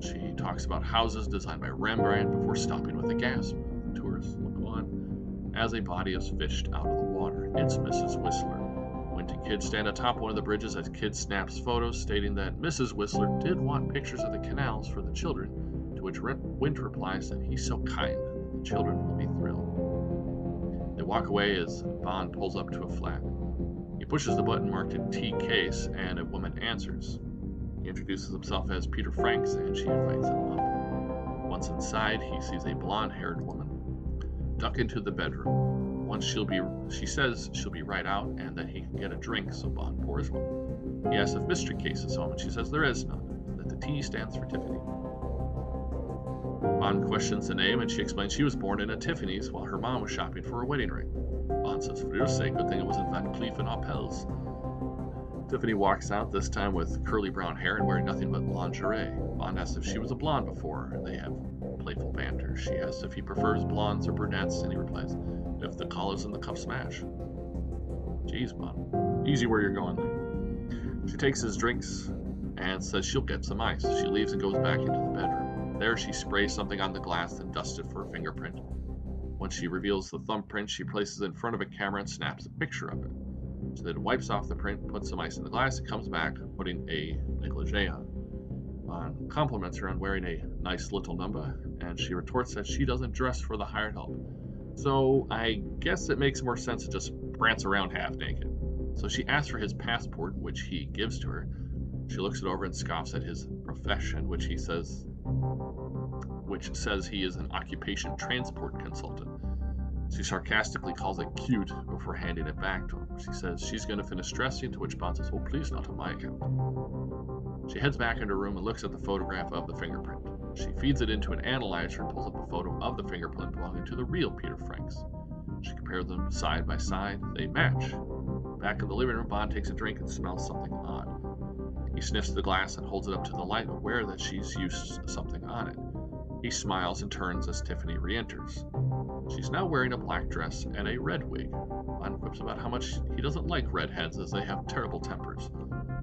She talks about houses designed by Rembrandt before stopping with a gasp. The tourists look on as a body is fished out of the water. It's Mrs. Whistler. Wint and Kidd stand atop one of the bridges as Kidd snaps photos, stating that Mrs. Whistler did want pictures of the canals for the children, to which Wint replies that he's so kind, the children will be thrilled. Walk away as Bond pulls up to a flat. He pushes the button marked in T case, and a woman answers. He introduces himself as Peter Franks, and she invites him up. Once inside, he sees a blonde-haired woman duck into the bedroom. Once she'll be, she says she'll be right out, and that he can get a drink, so Bond pours one. He asks if Mystery Case is home, and she says there is none, that the T stands for Tiffany. Bond questions the name, and she explains she was born in a Tiffany's while her mom was shopping for a wedding ring. Bond says, for your sake, good thing it wasn't Van Cleef and Arpels. Tiffany walks out, this time with curly brown hair and wearing nothing but lingerie. Bond asks if she was a blonde before, and they have playful banter. She asks if he prefers blondes or brunettes, and he replies, if the collars and the cuffs match. Jeez, Bond. Easy where you're going there. She takes his drinks and says she'll get some ice. She leaves and goes back into the bedroom. There, she sprays something on the glass and dusts it for a fingerprint. Once she reveals the thumbprint, she places it in front of a camera and snaps a picture of it. She then wipes off the print, puts some ice in the glass, and comes back, putting a negligee on. Bond compliments her on wearing a nice little number, and she retorts that she doesn't dress for the hired help. So I guess it makes more sense to just prance around half naked. So she asks for his passport, which he gives to her. She looks it over and scoffs at his profession, which he says which says he is an occupation transport consultant. She sarcastically calls it cute before handing it back to him. She says she's going to finish dressing, to which Bond says, Oh, please, not on my account. She heads back into her room and looks at the photograph of the fingerprint. She feeds it into an analyzer and pulls up a photo of the fingerprint belonging to the real Peter Franks. She compares them side by side. They match. Back in the living room, Bond takes a drink and smells something odd. He sniffs the glass and holds it up to the light, aware that she's used something on it. He smiles and turns as Tiffany re enters. She's now wearing a black dress and a red wig. Bond quips about how much he doesn't like redheads as they have terrible tempers,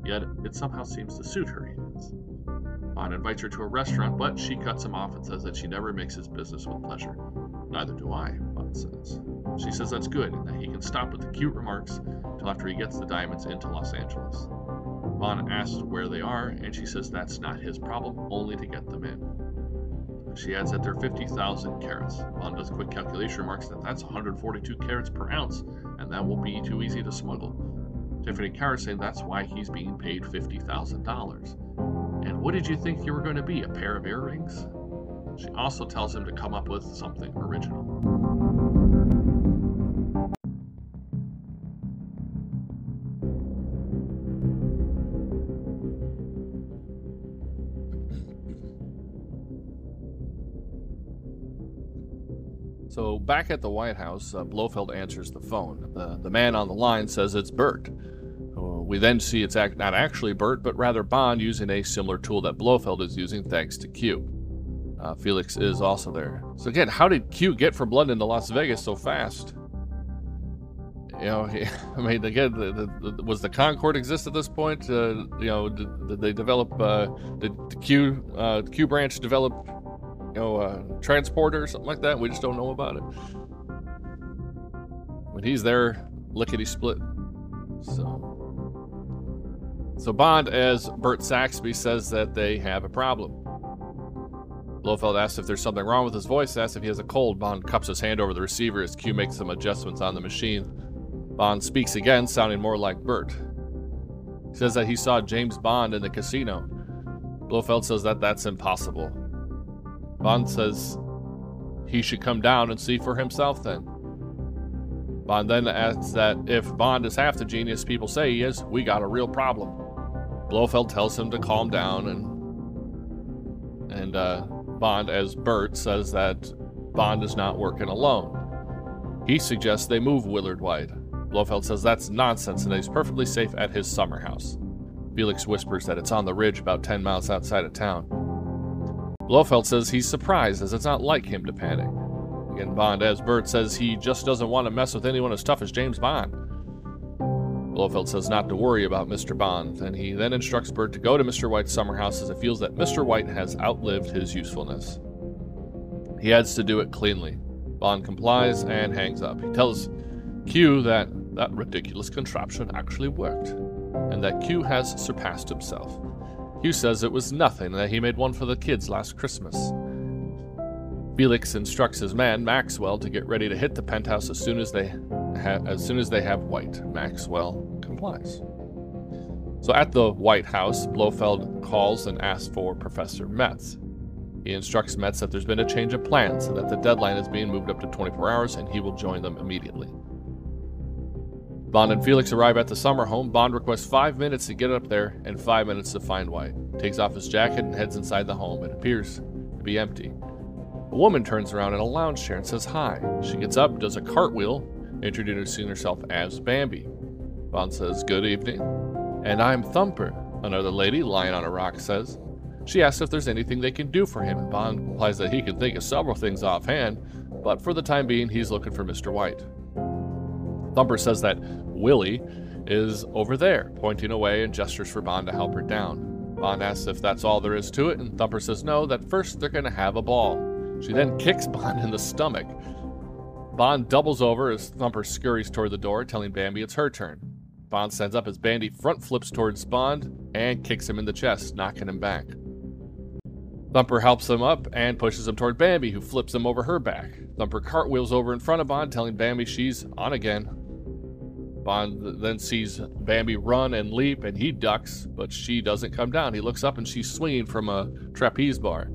yet it somehow seems to suit her, he adds. Bond invites her to a restaurant, but she cuts him off and says that she never mixes business with pleasure. Neither do I, Bond says. She says that's good and that he can stop with the cute remarks until after he gets the diamonds into Los Angeles. Bond asks where they are, and she says that's not his problem, only to get them in. She adds that they're 50,000 carats. Bond does quick calculation, remarks that that's 142 carats per ounce, and that won't be too easy to smuggle. Tiffany Carrot saying that's why he's being paid $50,000. And what did you think you were going to be, a pair of earrings? She also tells him to come up with something original. So back at the Whyte House, uh, Blofeld answers the phone. The, the man on the line says it's Bert. Uh, we then see it's act- not actually Bert, but rather Bond using a similar tool that Blofeld is using thanks to Q. Uh, Felix is also there. So again, how did Q get from London to Las Vegas so fast? You know, I mean, again, the, the, the, was the Concorde exist at this point? Uh, you know, did, did they develop? Uh, did the Q uh, Q branch develop know, uh, transporter or something like that. We just don't know about it. When he's there, lickety split. So, so Bond, as Bert Saxby, says that they have a problem. Blofeld asks if there's something wrong with his voice, asks if he has a cold. Bond cups his hand over the receiver as Q makes some adjustments on the machine. Bond speaks again, sounding more like Bert. Says that he saw James Bond in the casino. Blofeld says that that's impossible. Bond says he should come down and see for himself then. Bond then adds that if Bond is half the genius people say he is, we got a real problem. Blofeld tells him to calm down and and uh, Bond, as Bert, says that Bond is not working alone. He suggests they move Willard Whyte. Blofeld says that's nonsense and that he's perfectly safe at his summer house. Felix whispers that it's on the ridge about 10 miles outside of town. Blofeld says he's surprised as it's not like him to panic. Again, Bond, as Bert, says he just doesn't want to mess with anyone as tough as James Bond. Blofeld says not to worry about Mr. Bond, and he then instructs Bert to go to Mr. Whyte's summer house as it feels that Mr. Whyte has outlived his usefulness. He adds to do it cleanly. Bond complies and hangs up. He tells Q that that ridiculous contraption actually worked, and that Q has surpassed himself. Q says it was nothing, that he made one for the kids last Christmas. Felix instructs his man Maxwell to get ready to hit the penthouse as soon as they ha- as soon as they have Whyte. Maxwell complies. So at the Whyte House, Blofeld calls and asks for Professor Metz. He instructs Metz that there's been a change of plans and that the deadline is being moved up to 24 hours and he will join them immediately. Bond and Felix arrive at the summer home. Bond requests five minutes to get up there and five minutes to find Whyte. Takes off his jacket and heads inside the home. It appears to be empty. A woman turns around in a lounge chair and says hi. She gets up, does a cartwheel, introducing herself as Bambi. Bond says, Good evening. And I'm Thumper, another lady lying on a rock says. She asks if there's anything they can do for him, and Bond replies that he can think of several things offhand, but for the time being, he's looking for Mr. Whyte. Thumper says that Willie is over there, pointing away and gestures for Bond to help her down. Bond asks if that's all there is to it, and Thumper says no, that first they're going to have a ball. She then kicks Bond in the stomach. Bond doubles over as Thumper scurries toward the door, telling Bambi it's her turn. Bond stands up as Bambi front flips towards Bond and kicks him in the chest, knocking him back. Thumper helps him up and pushes him toward Bambi, who flips him over her back. Thumper cartwheels over in front of Bond, telling Bambi she's on again. Bond then sees Bambi run and leap, and he ducks, but she doesn't come down. He looks up and she's swinging from a trapeze bar.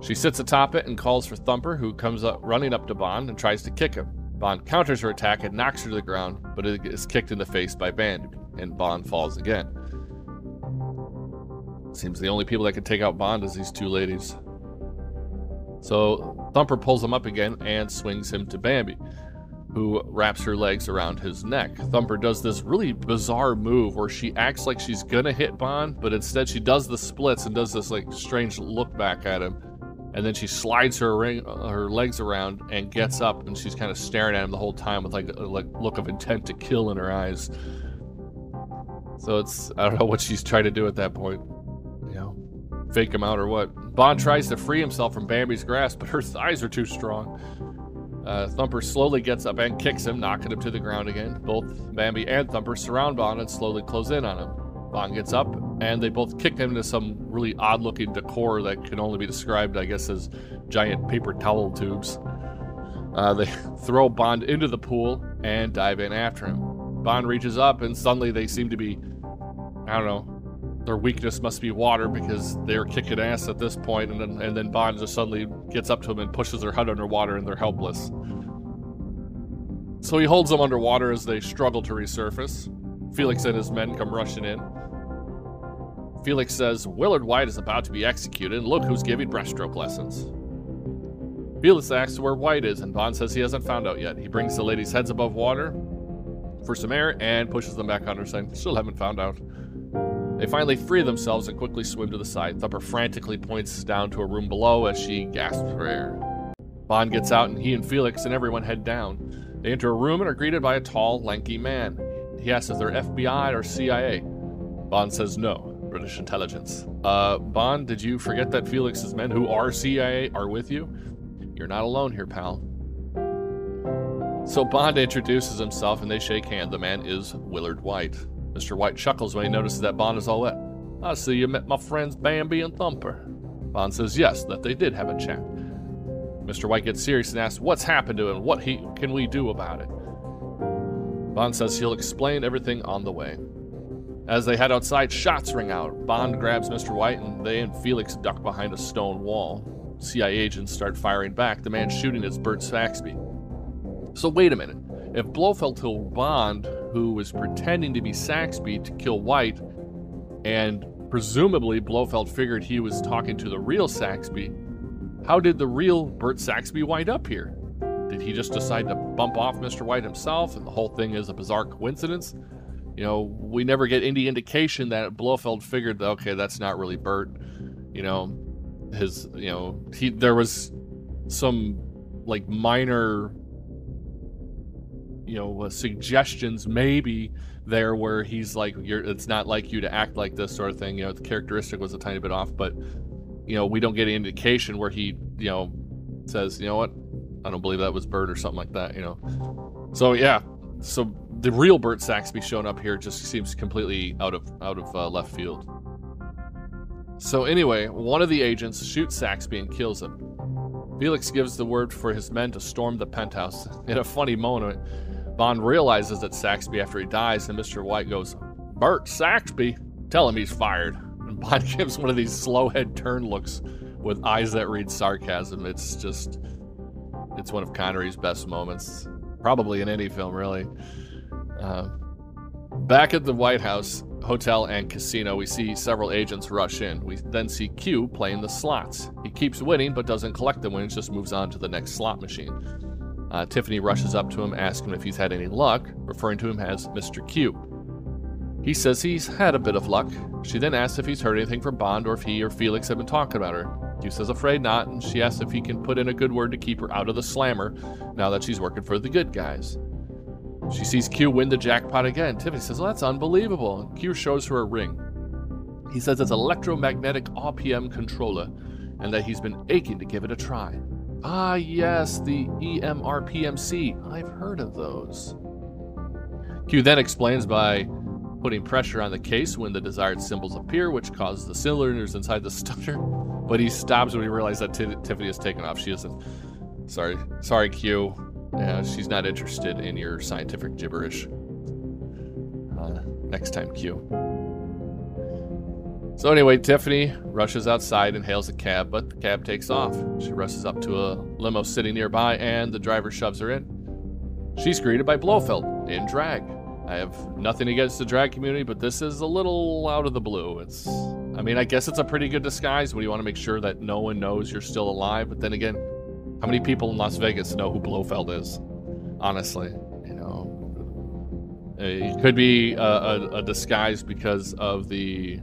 She sits atop it and calls for Thumper, who comes up running up to Bond and tries to kick him. Bond counters her attack and knocks her to the ground, but is kicked in the face by Bambi, and Bond falls again. Seems the only people that can take out Bond is these two ladies. So Thumper pulls him up again and swings him to Bambi, who wraps her legs around his neck. Thumper does this really bizarre move where she acts like she's gonna hit Bond, but instead she does the splits and does this like strange look back at him. And then she slides her ring, uh, her legs around and gets up, and she's kind of staring at him the whole time with like a like look of intent to kill in her eyes. So it's I don't know what she's trying to do at that point you know, fake him out or what. Bond tries to free himself from Bambi's grasp, but her thighs are too strong. Uh, Thumper slowly gets up and kicks him, knocking him to the ground again. Both Bambi and Thumper surround Bond and slowly close in on him. Bond gets up, and they both kick him into some really odd looking decor that can only be described, I guess, as giant paper towel tubes. Uh, they throw Bond into the pool and dive in after him. Bond reaches up, and suddenly they seem to be, I don't know, their weakness must be water because they're kicking ass at this point, and then and then Bond just suddenly gets up to them and pushes their head underwater, and they're helpless. So he holds them underwater as they struggle to resurface. Felix and his men come rushing in. Felix says Willard Whyte is about to be executed, and look who's giving breaststroke lessons. Felix asks where Whyte is, and Bond says he hasn't found out yet. He brings the ladies' heads above water for some air and pushes them back under, saying, Still haven't found out. They finally free themselves and quickly swim to the side. Thumper frantically points down to a room below as she gasps for air. Bond gets out, and he and Felix and everyone head down. They enter a room and are greeted by a tall, lanky man. He asks if they're FBI or CIA. Bond says no, British intelligence. Uh, Bond, did you forget that Felix's men, who are CIA, are with you? You're not alone here, pal. So Bond introduces himself and they shake hands. The man is Willard Whyte. Mr. Whyte chuckles when he notices that Bond is all wet. I see you met my friends Bambi and Thumper. Bond says yes, that they did have a chat. Mr. Whyte gets serious and asks what's happened to him, what he can we do about it. Bond says he'll explain everything on the way. As they head outside, shots ring out. Bond grabs Mr. Whyte, and they and Felix duck behind a stone wall. CIA agents start firing back. The man shooting is Bert Saxby. So wait a minute. If Blofeld told Bond, who was pretending to be Saxby, to kill Whyte, and presumably Blofeld figured he was talking to the real Saxby, how did the real Bert Saxby wind up here? Did he just decide to bump off Mr. Whyte himself, and the whole thing is a bizarre coincidence? You know, we never get any indication that Blofeld figured, okay, that's not really Bert. You know, his, you know, he there was some like minor you know suggestions maybe there where he's like it's not like you to act like this sort of thing you know the characteristic was a tiny bit off but you know we don't get any indication where he you know says you know what? I don't believe that was bert or something like that you know? So yeah so the real bert saxby showing up here just seems completely out of out of uh, left field. So anyway one of the agents shoots saxby and kills him. Felix gives the word for his men to storm the penthouse. In a funny moment Bond realizes it's Saxby after he dies, and Mr. Whyte goes, Bert Saxby, tell him he's fired. And Bond gives one of these slow head turn looks with eyes that read sarcasm. It's just, it's one of Connery's best moments, probably in any film, really. Uh, back at the Whyte House hotel and casino, we see several agents rush in. We then see Q playing the slots. He keeps winning, but doesn't collect the wins, just moves on to the next slot machine. Uh, Tiffany rushes up to him, asking him if he's had any luck, referring to him as Mr. Q. He says he's had a bit of luck. She then asks if he's heard anything from Bond or if he or Felix have been talking about her. Q says afraid not, and she asks if he can put in a good word to keep her out of the slammer now that she's working for the good guys. She sees Q win the jackpot again. Tiffany says, well, that's unbelievable. Q shows her a ring. He says it's electromagnetic RPM controller and that he's been aching to give it a try. Ah, yes, the EMRPMC. I've heard of those. Q then explains by putting pressure on the case when the desired symbols appear, which causes the cylinders inside the stutter. But he stops when he realizes that Ti- Tiffany has taken off. She isn't. Sorry, sorry, Q. She's not interested in your scientific gibberish. Uh, next time, Q. So anyway, Tiffany rushes outside and hails a cab, but the cab takes off. She rushes up to a limo sitting nearby, and the driver shoves her in. She's greeted by Blofeld in drag. I have nothing against the drag community, but this is a little out of the blue. It's, I mean, I guess it's a pretty good disguise when you want to make sure that no one knows you're still alive. But then again, how many people in Las Vegas know who Blofeld is? Honestly, you know, it could be a, a, a disguise because of the,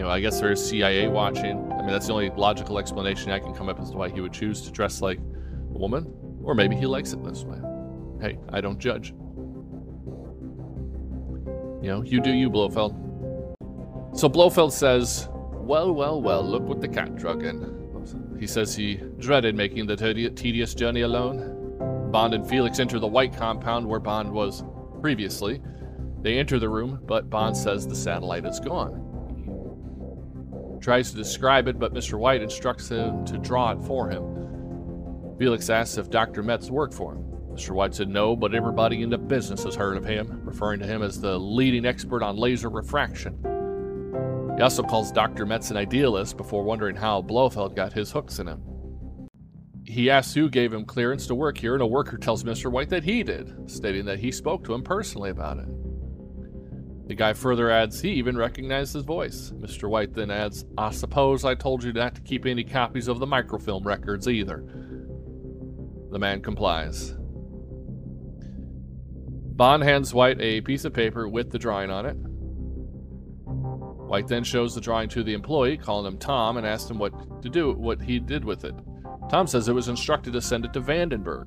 you know, I guess there's CIA watching. I mean, that's the only logical explanation I can come up as to why he would choose to dress like a woman, or maybe he likes it this way. Hey, I don't judge. You know, you do you, Blofeld. So Blofeld says, Well, well, well, look what the cat drug in. He says he dreaded making the tedi- tedious journey alone. Bond and Felix enter the Whyte compound where Bond was previously. They enter the room, but Bond says the satellite is gone. Tries to describe it, but Mr. Whyte instructs him to draw it for him. Felix asks if Dr. Metz worked for him. Mr. Whyte said no, but everybody in the business has heard of him, referring to him as the leading expert on laser refraction. He also calls Dr. Metz an idealist before wondering how Blofeld got his hooks in him. He asks who gave him clearance to work here, and a worker tells Mr. Whyte that he did, stating that he spoke to him personally about it. The guy further adds he even recognized his voice. Mr. Whyte then adds, I suppose I told you not to keep any copies of the microfilm records either. The man complies. Bond hands Whyte a piece of paper with the drawing on it. Whyte then shows the drawing to the employee, calling him Tom, and asks him what to do, what he did with it. Tom says it was instructed to send it to Vandenberg.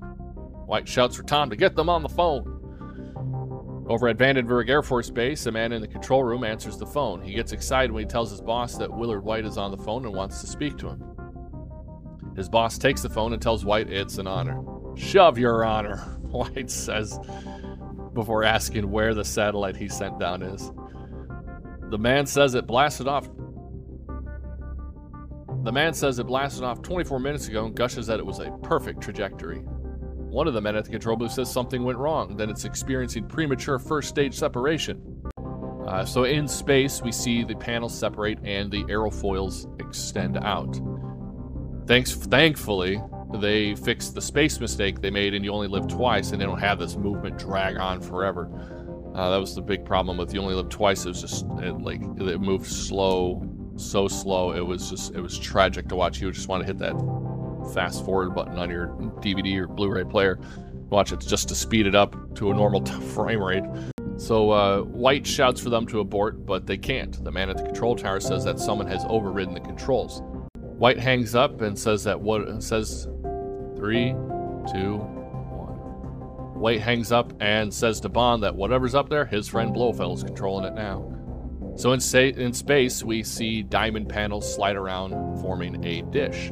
Whyte shouts for Tom to get them on the phone. Over at Vandenberg Air Force Base, a man in the control room answers the phone. He gets excited when he tells his boss that Willard Whyte is on the phone and wants to speak to him. His boss takes the phone and tells Whyte it's an honor. Shove your honor, Whyte says before asking where the satellite he sent down is. The man says it blasted off. The man says it blasted off 24 minutes ago and gushes that it was a perfect trajectory. One of the men at the control booth says something went wrong, that it's experiencing premature first stage separation. Uh, so in space, we see the panels separate and the aerofoils extend out. Thanks, thankfully, they fixed the space mistake they made, and you only live twice, and they don't have this movement drag on forever. Uh, that was the big problem with you only live twice. It was just it, like it moved slow, so slow. It was just it was tragic to watch. You just want to hit that fast forward button on your DVD or Blu-ray player, watch it just to speed it up to a normal frame rate. So uh, Whyte shouts for them to abort, but they can't. The man at the control tower says that someone has overridden the controls. Whyte hangs up and says that what says three, two, one. Whyte hangs up and says to Bond that whatever's up there, his friend Blofeld is controlling it now. So in, sa- in space, we see diamond panels slide around, forming a dish.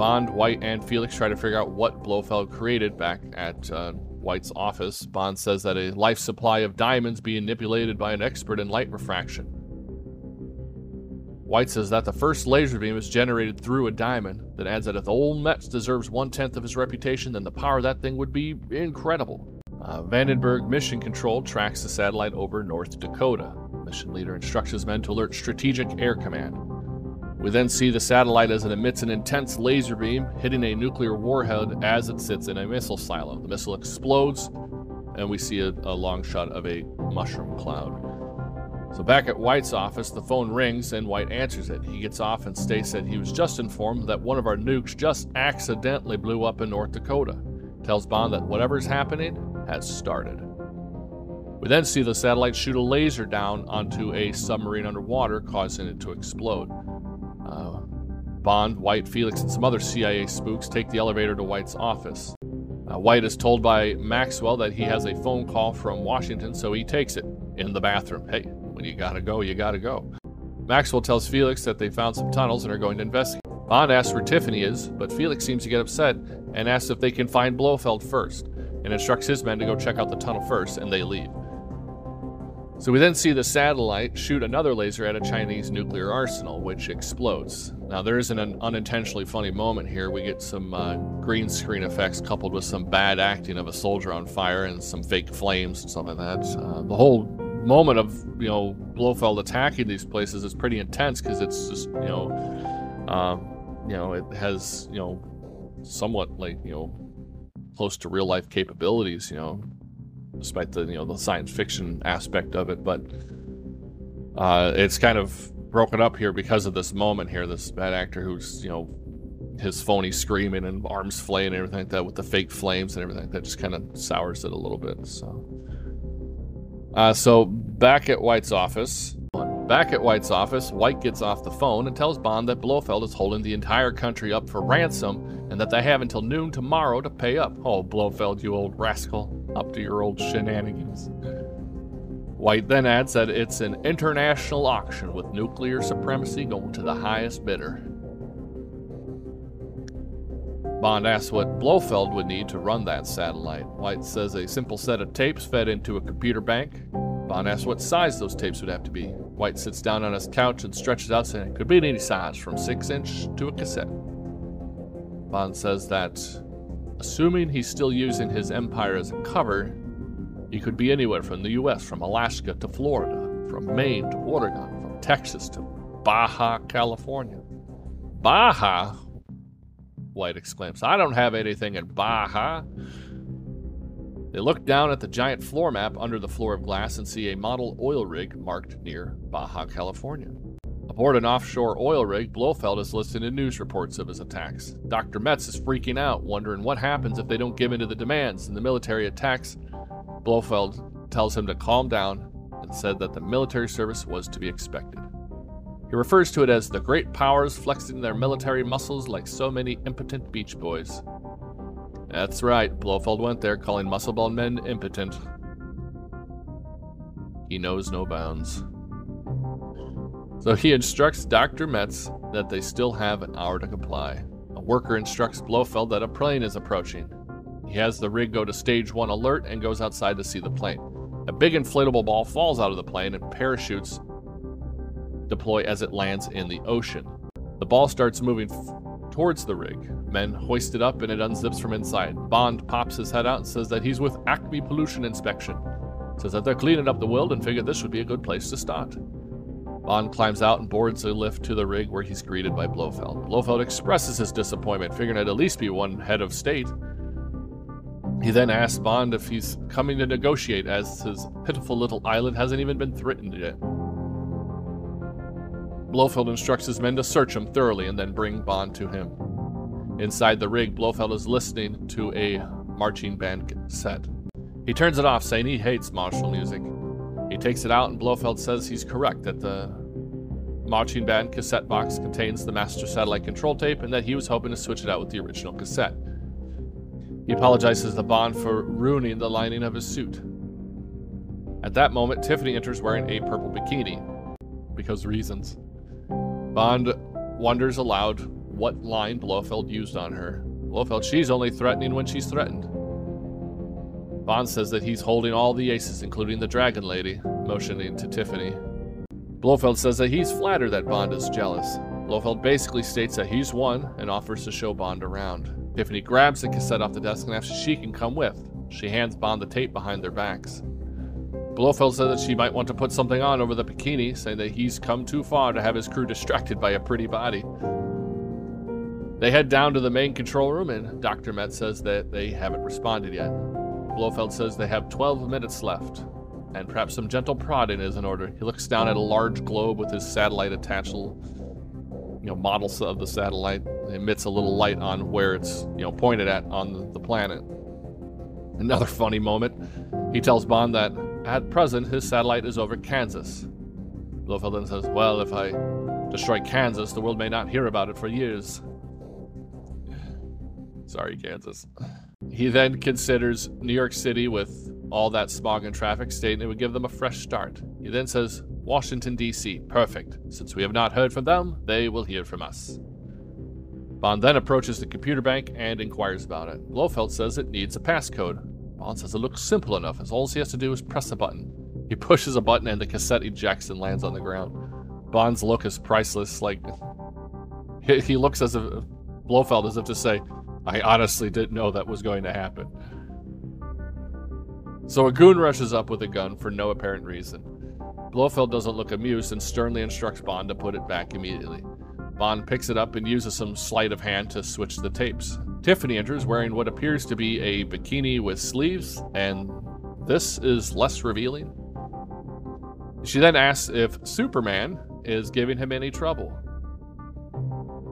Bond, Whyte, and Felix try to figure out what Blofeld created back at uh, Whyte's office. Bond says that a life supply of diamonds being manipulated by an expert in light refraction. Whyte says that the first laser beam is generated through a diamond, then adds that if the old Metz deserves one tenth of his reputation, then the power of that thing would be incredible. Uh, Vandenberg Mission Control tracks the satellite over North Dakota. Mission leader instructs his men to alert Strategic Air Command. We then see the satellite as it emits an intense laser beam, hitting a nuclear warhead as it sits in a missile silo. The missile explodes, and we see a, a long shot of a mushroom cloud. So back at Whyte's office, the phone rings and Whyte answers it. He gets off and states that he was just informed that one of our nukes just accidentally blew up in North Dakota. Tells Bond that whatever's happening has started. We then see the satellite shoot a laser down onto a submarine underwater, causing it to explode. Bond, Whyte, Felix, and some other CIA spooks take the elevator to Whyte's office. Uh, Whyte is told by Maxwell that he has a phone call from Washington, so he takes it in the bathroom. Hey, When you gotta go, you gotta go. Maxwell tells Felix that they found some tunnels and are going to investigate. Bond asks where Tiffany is, but Felix seems to get upset and asks if they can find Blofeld first, and instructs his men to go check out the tunnel first, and they leave. So we then see the satellite shoot another laser at a Chinese nuclear arsenal, which explodes. Now there isn't an unintentionally funny moment here. We get some uh, green screen effects coupled with some bad acting of a soldier on fire and some fake flames and stuff like that. Uh, the whole moment of you know Blofeld attacking these places is pretty intense because it's just you know, um, you know it has you know somewhat like you know close to real life capabilities. You know, despite the you know the science fiction aspect of it, but uh, it's kind of broken up here because of this moment here. This bad actor who's you know his phony screaming and arms flaying and everything like that with the fake flames and everything that just kind of sours it a little bit. So, uh, so back at Whyte's office. Back at Whyte's office, Whyte gets off the phone and tells Bond that Blofeld is holding the entire country up for ransom and that they have until noon tomorrow to pay up. Oh, Blofeld, you old rascal up to your old shenanigans. Whyte then adds that it's an international auction with nuclear supremacy going to the highest bidder. Bond asks what Blofeld would need to run that satellite. Whyte says a simple set of tapes fed into a computer bank. Bond asks what size those tapes would have to be. Whyte sits down on his couch and stretches out, saying it could be any size, from 6 inch to a cassette. Bond says that Assuming he's still using his empire as a cover, he could be anywhere from the US, from Alaska to Florida, from Maine to Oregon, from Texas to Baja, California. Baja? Whyte exclaims. I don't have anything in Baja. They look down at the giant floor map under the floor of glass and see a model oil rig marked near Baja, California. Aboard an offshore oil rig, Blofeld is listening to news reports of his attacks. Dr. Metz is freaking out, wondering what happens if they don't give in to the demands and the military attacks. Blofeld tells him to calm down and said that the military service was to be expected. He refers to it as the great powers flexing their military muscles like so many impotent beach boys. That's right, Blofeld went there calling muscle-bound men impotent. He knows no bounds. So he instructs Dr. Metz that they still have an hour to comply. A worker instructs Blofeld that a plane is approaching. He has the rig go to stage one alert and goes outside to see the plane. A big inflatable ball falls out of the plane and parachutes deploy as it lands in the ocean. The ball starts moving f- towards the rig. Men hoist it up and it unzips from inside. Bond pops his head out and says that he's with Acme Pollution Inspection. Says that they're cleaning up the world and figured this would be a good place to start. Bond climbs out and boards a lift to the rig where he's greeted by Blofeld. Blofeld expresses his disappointment, figuring it'd at least be one head of state. He then asks Bond if he's coming to negotiate, as his pitiful little island hasn't even been threatened yet. Blofeld instructs his men to search him thoroughly and then bring Bond to him. Inside the rig, Blofeld is listening to a marching band set. He turns it off, saying he hates martial music. He takes it out, and Blofeld says he's correct that the marching band cassette box contains the master satellite control tape and that he was hoping to switch it out with the original cassette. He apologizes to Bond for ruining the lining of his suit. At that moment, Tiffany enters wearing a purple bikini. Because reasons. Bond wonders aloud what line Blofeld used on her. Blofeld, she's only threatening when she's threatened. Bond says that he's holding all the aces, including the Dragon Lady, motioning to Tiffany. Blofeld says that he's flattered that Bond is jealous. Blofeld basically states that he's won and offers to show Bond around. Tiffany grabs the cassette off the desk and asks if she can come with. She hands Bond the tape behind their backs. Blofeld says that she might want to put something on over the bikini, saying that he's come too far to have his crew distracted by a pretty body. They head down to the main control room, and Dr. Metz says that they haven't responded yet. Blofeld says they have 12 minutes left, and perhaps some gentle prodding is in order. He looks down at a large globe with his satellite attached, you know, models of the satellite. Emits a little light on where it's, you know, pointed at on the planet. Another funny moment. He tells Bond that at present his satellite is over Kansas. Blofeld then says, "Well, if I destroy Kansas, the world may not hear about it for years." Sorry, Kansas. He then considers New York City with all that smog and traffic, stating it would give them a fresh start. He then says, Washington, D.C. Perfect. Since we have not heard from them, they will hear from us. Bond then approaches the computer bank and inquires about it. Blofeld says it needs a passcode. Bond says it looks simple enough, as all he has to do is press a button. He pushes a button and the cassette ejects and lands on the ground. Bond's look is priceless. Like, he, looks as if Blofeld as if to say, I honestly didn't know that was going to happen. So a goon rushes up with a gun for no apparent reason. Blofeld doesn't look amused and sternly instructs Bond to put it back immediately. Bond picks it up and uses some sleight of hand to switch the tapes. Tiffany enters wearing what appears to be a bikini with sleeves, and this is less revealing. She then asks if Superman is giving him any trouble.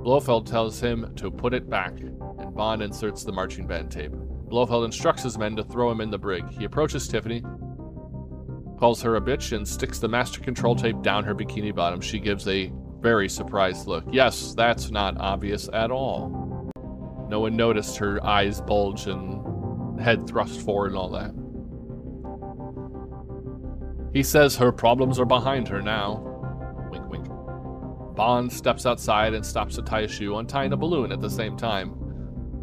Blofeld tells him to put it back, and Bond inserts the marching band tape. Blofeld instructs his men to throw him in the brig. He approaches Tiffany, calls her a bitch, and sticks the master control tape down her bikini bottom. She gives a very surprised look. Yes, that's not obvious at all. No one noticed her eyes bulge and head thrust forward and all that. He says her problems are behind her now. Wink, wink. Bond steps outside and stops to tie a shoe, untying a balloon at the same time.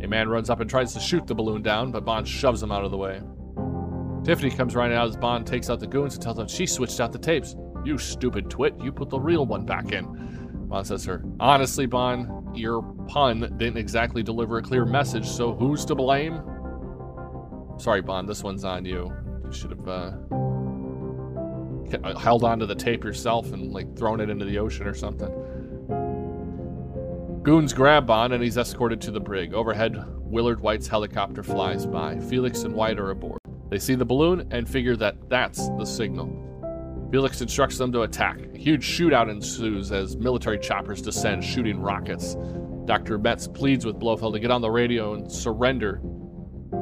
A man runs up and tries to shoot the balloon down, but Bond shoves him out of the way. Tiffany comes running out as Bond takes out the goons and tells them she switched out the tapes. You stupid twit, you put the real one back in. Bond says to her, Honestly, Bond, your pun didn't exactly deliver a clear message, so who's to blame? Sorry, Bond, this one's on you. You should have uh, held onto the tape yourself and like thrown it into the ocean or something. Goons grab Bond and he's escorted to the brig. Overhead, Willard Whyte's helicopter flies by. Felix and White are aboard. They see the balloon and figure that that's the signal. Felix instructs them to attack. A huge shootout ensues as military choppers descend, shooting rockets. Dr. Metz pleads with Blofeld to get on the radio and surrender,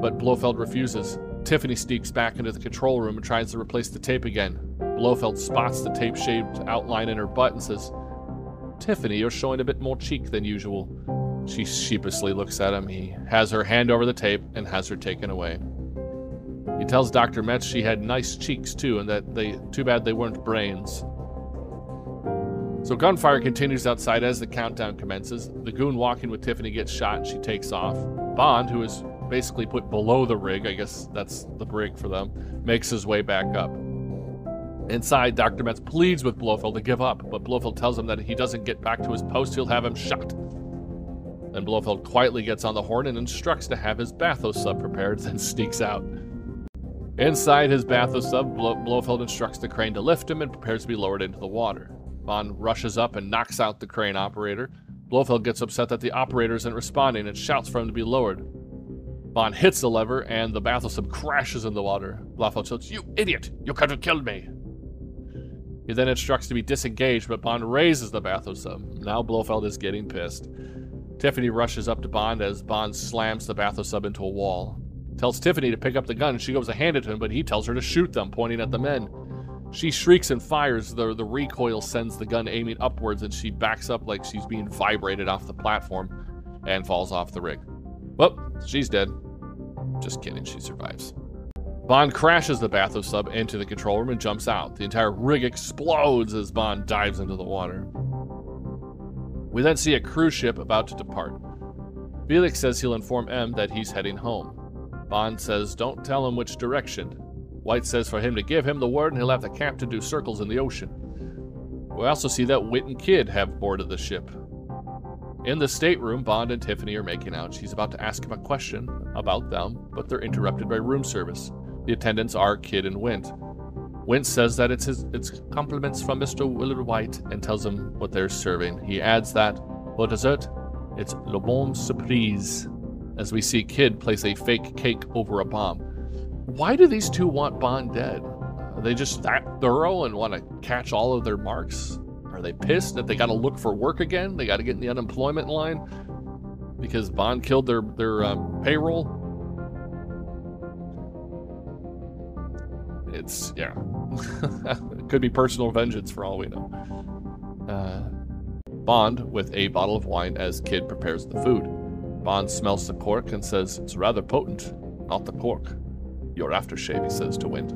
but Blofeld refuses. Tiffany sneaks back into the control room and tries to replace the tape again. Blofeld spots the tape shaped outline in her butt and says, Tiffany, you're showing a bit more cheek than usual. She sheepishly looks at him. He has her hand over the tape and has her taken away. He tells Dr. Metz she had nice cheeks too, and that they too bad they weren't brains. So gunfire continues outside as the countdown commences. The goon walking with Tiffany gets shot and she takes off. Bond, who is basically put below the rig, I guess that's the brig for them, makes his way back up. Inside, Dr. Metz pleads with Blofeld to give up, but Blofeld tells him that if he doesn't get back to his post, he'll have him shot. Then Blofeld quietly gets on the horn and instructs to have his bathos sub prepared, then sneaks out. Inside his bathos sub, Blofeld instructs the crane to lift him and prepares to be lowered into the water. Bond rushes up and knocks out the crane operator. Blofeld gets upset that the operator isn't responding and shouts for him to be lowered. Bond hits the lever and the bathos sub crashes in the water. Blofeld shouts, You idiot! You could have killed me! He then instructs to be disengaged, but Bond raises the bathos sub. Now Blofeld is getting pissed. Tiffany rushes up to Bond as Bond slams the bathos sub into a wall. Tells Tiffany to pick up the gun. She goes to hand it to him, but he tells her to shoot them, pointing at the men. She shrieks and fires. The, the recoil sends the gun aiming upwards, and she backs up like she's being vibrated off the platform and falls off the rig. Well, she's dead. Just kidding, she survives. Bond crashes the bathos sub into the control room and jumps out. The entire rig explodes as Bond dives into the water. We then see a cruise ship about to depart. Felix says he'll inform M that he's heading home. Bond says don't tell him which direction. Whyte says for him to give him the word and he'll have the captain do circles in the ocean. We also see that Wint and Kidd have boarded the ship. In the stateroom, Bond and Tiffany are making out. She's about to ask him a question about them, but they're interrupted by room service. The attendants are Kidd and Wint. Wint says that it's his it's compliments from Mr. Willard Whyte and tells him what they're serving. He adds that for dessert, it's le bon surprise as we see Kidd place a fake cake over a bomb. Why do these two want Bond dead? Are they just that thorough and want to catch all of their marks? Are they pissed that they got to look for work again? They got to get in the unemployment line because Bond killed their their um, payroll. It's yeah, it could be personal vengeance for all we know. Uh, Bond with a bottle of wine as Kidd prepares the food. Bond smells the cork and says, It's rather potent, not the cork. Your aftershave, he says to Wint.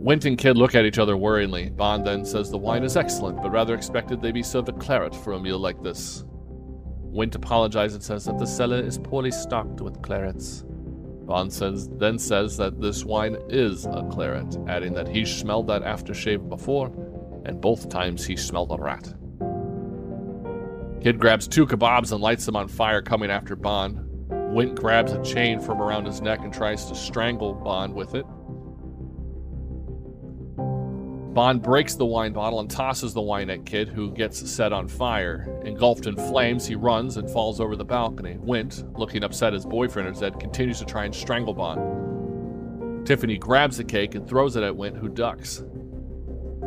Wint and Kidd look at each other worryingly. Bond then says the wine is excellent, but rather expected they be served a claret for a meal like this. Wint apologizes and says that the cellar is poorly stocked with clarets. Bond says, then says that this wine is a claret, adding that he smelled that aftershave before, and both times he smelled a rat. Kidd grabs two kebabs and lights them on fire, coming after Bond. Wint grabs a chain from around his neck and tries to strangle Bond with it. Bond breaks the wine bottle and tosses the wine at Kidd, who gets set on fire. Engulfed in flames, he runs and falls over the balcony. Wint, looking upset his boyfriend is dead, continues to try and strangle Bond. Tiffany grabs the cake and throws it at Wint, who ducks.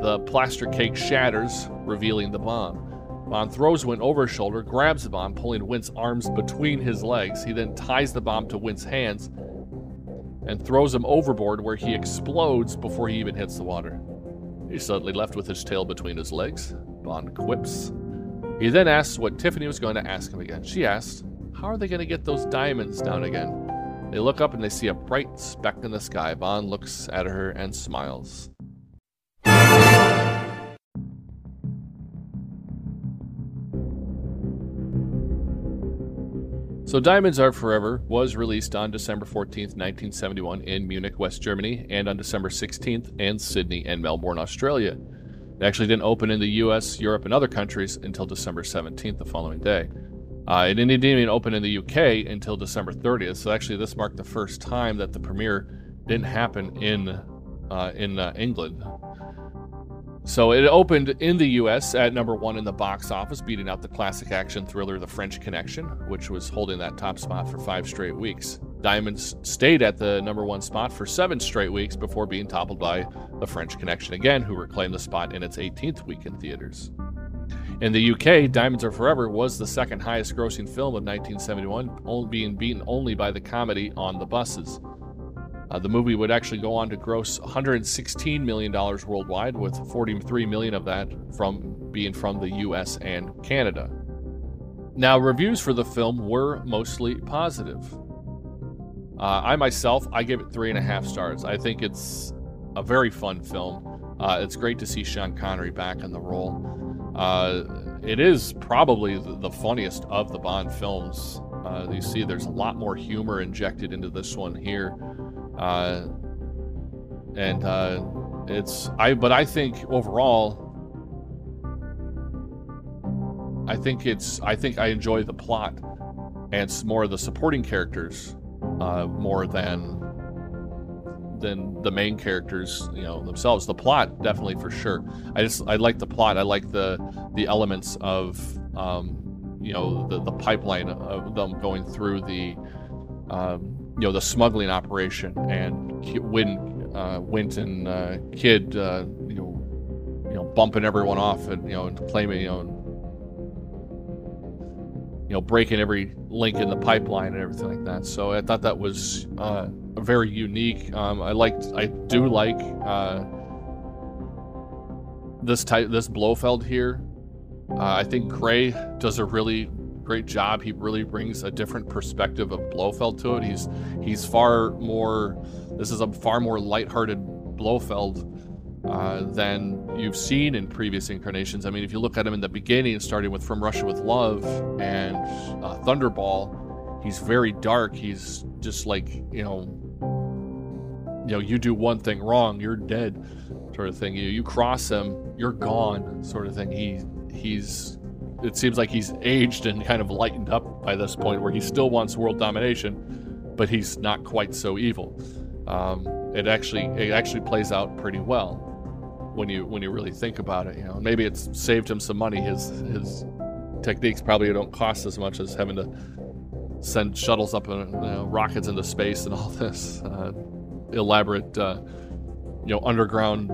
The plaster cake shatters, revealing the bomb. Bond throws Wint over his shoulder, grabs the bomb, pulling Wint's arms between his legs. He then ties the bomb to Wint's hands and throws him overboard where he explodes before he even hits the water. He's suddenly left with his tail between his legs. Bond quips. He then asks what Tiffany was going to ask him again. She asks, How are they going to get those diamonds down again? They look up and they see a bright speck in the sky. Bond looks at her and smiles. So Diamonds Are Forever was released on December 14, 1971 in Munich, West Germany, and on December 16th in Sydney and Melbourne, Australia. It actually didn't open in the US, Europe, and other countries until December 17th the following day. Uh, it didn't even open in the UK until December 30th, so actually this marked the first time that the premiere didn't happen in uh, in uh, England. So it opened in the US at number one in the box office, beating out the classic action thriller The French Connection, which was holding that top spot for five straight weeks. Diamonds stayed at the number one spot for seven straight weeks before being toppled by The French Connection again, who reclaimed the spot in its 18th week in theaters. In the UK, Diamonds Are Forever was the second highest grossing film of 1971, being beaten only by the comedy On the Buses. Uh, the movie would actually go on to gross 116 million dollars worldwide, with 43 million of that from being from the U.S. and Canada. Now, reviews for the film were mostly positive. Uh, I myself, I give it three and a half stars. I think it's a very fun film. Uh, it's great to see Sean Connery back in the role. Uh, it is probably the, funniest of the Bond films. Uh, you see, there's a lot more humor injected into this one here. Uh, and uh, it's I, but I think overall, I think it's I think I enjoy the plot, and it's more of the supporting characters, uh, more than than the main characters, you know, themselves. The plot definitely for sure. I just I like the plot. I like the the elements of um, you know the the pipeline of them going through the um, you know the smuggling operation and when uh, Wint and uh, Kidd uh, you know you know bumping everyone off and you know and claiming you know you know breaking every link in the pipeline and everything like that. So I thought that was uh, very unique. Um, I liked I do like uh, this type this Blofeld here. Uh, I think Gray does a really great job. He really brings a different perspective of Blofeld to it. He's he's far more. This is a far more lighthearted Blofeld uh, than you've seen in previous incarnations. I mean, if you look at him in the beginning, starting with From Russia with Love and uh, Thunderball, he's very dark. He's just like you know, you know, you do one thing wrong, you're dead, sort of thing. You you cross him, you're gone, sort of thing. He he's it seems like he's aged and kind of lightened up by this point where he still wants world domination, but he's not quite so evil. Um, it actually it actually plays out pretty well when you when you really think about it. You know, maybe it's saved him some money. His his techniques probably don't cost as much as having to send shuttles up and you know, rockets into space and all this uh, elaborate uh, you know underground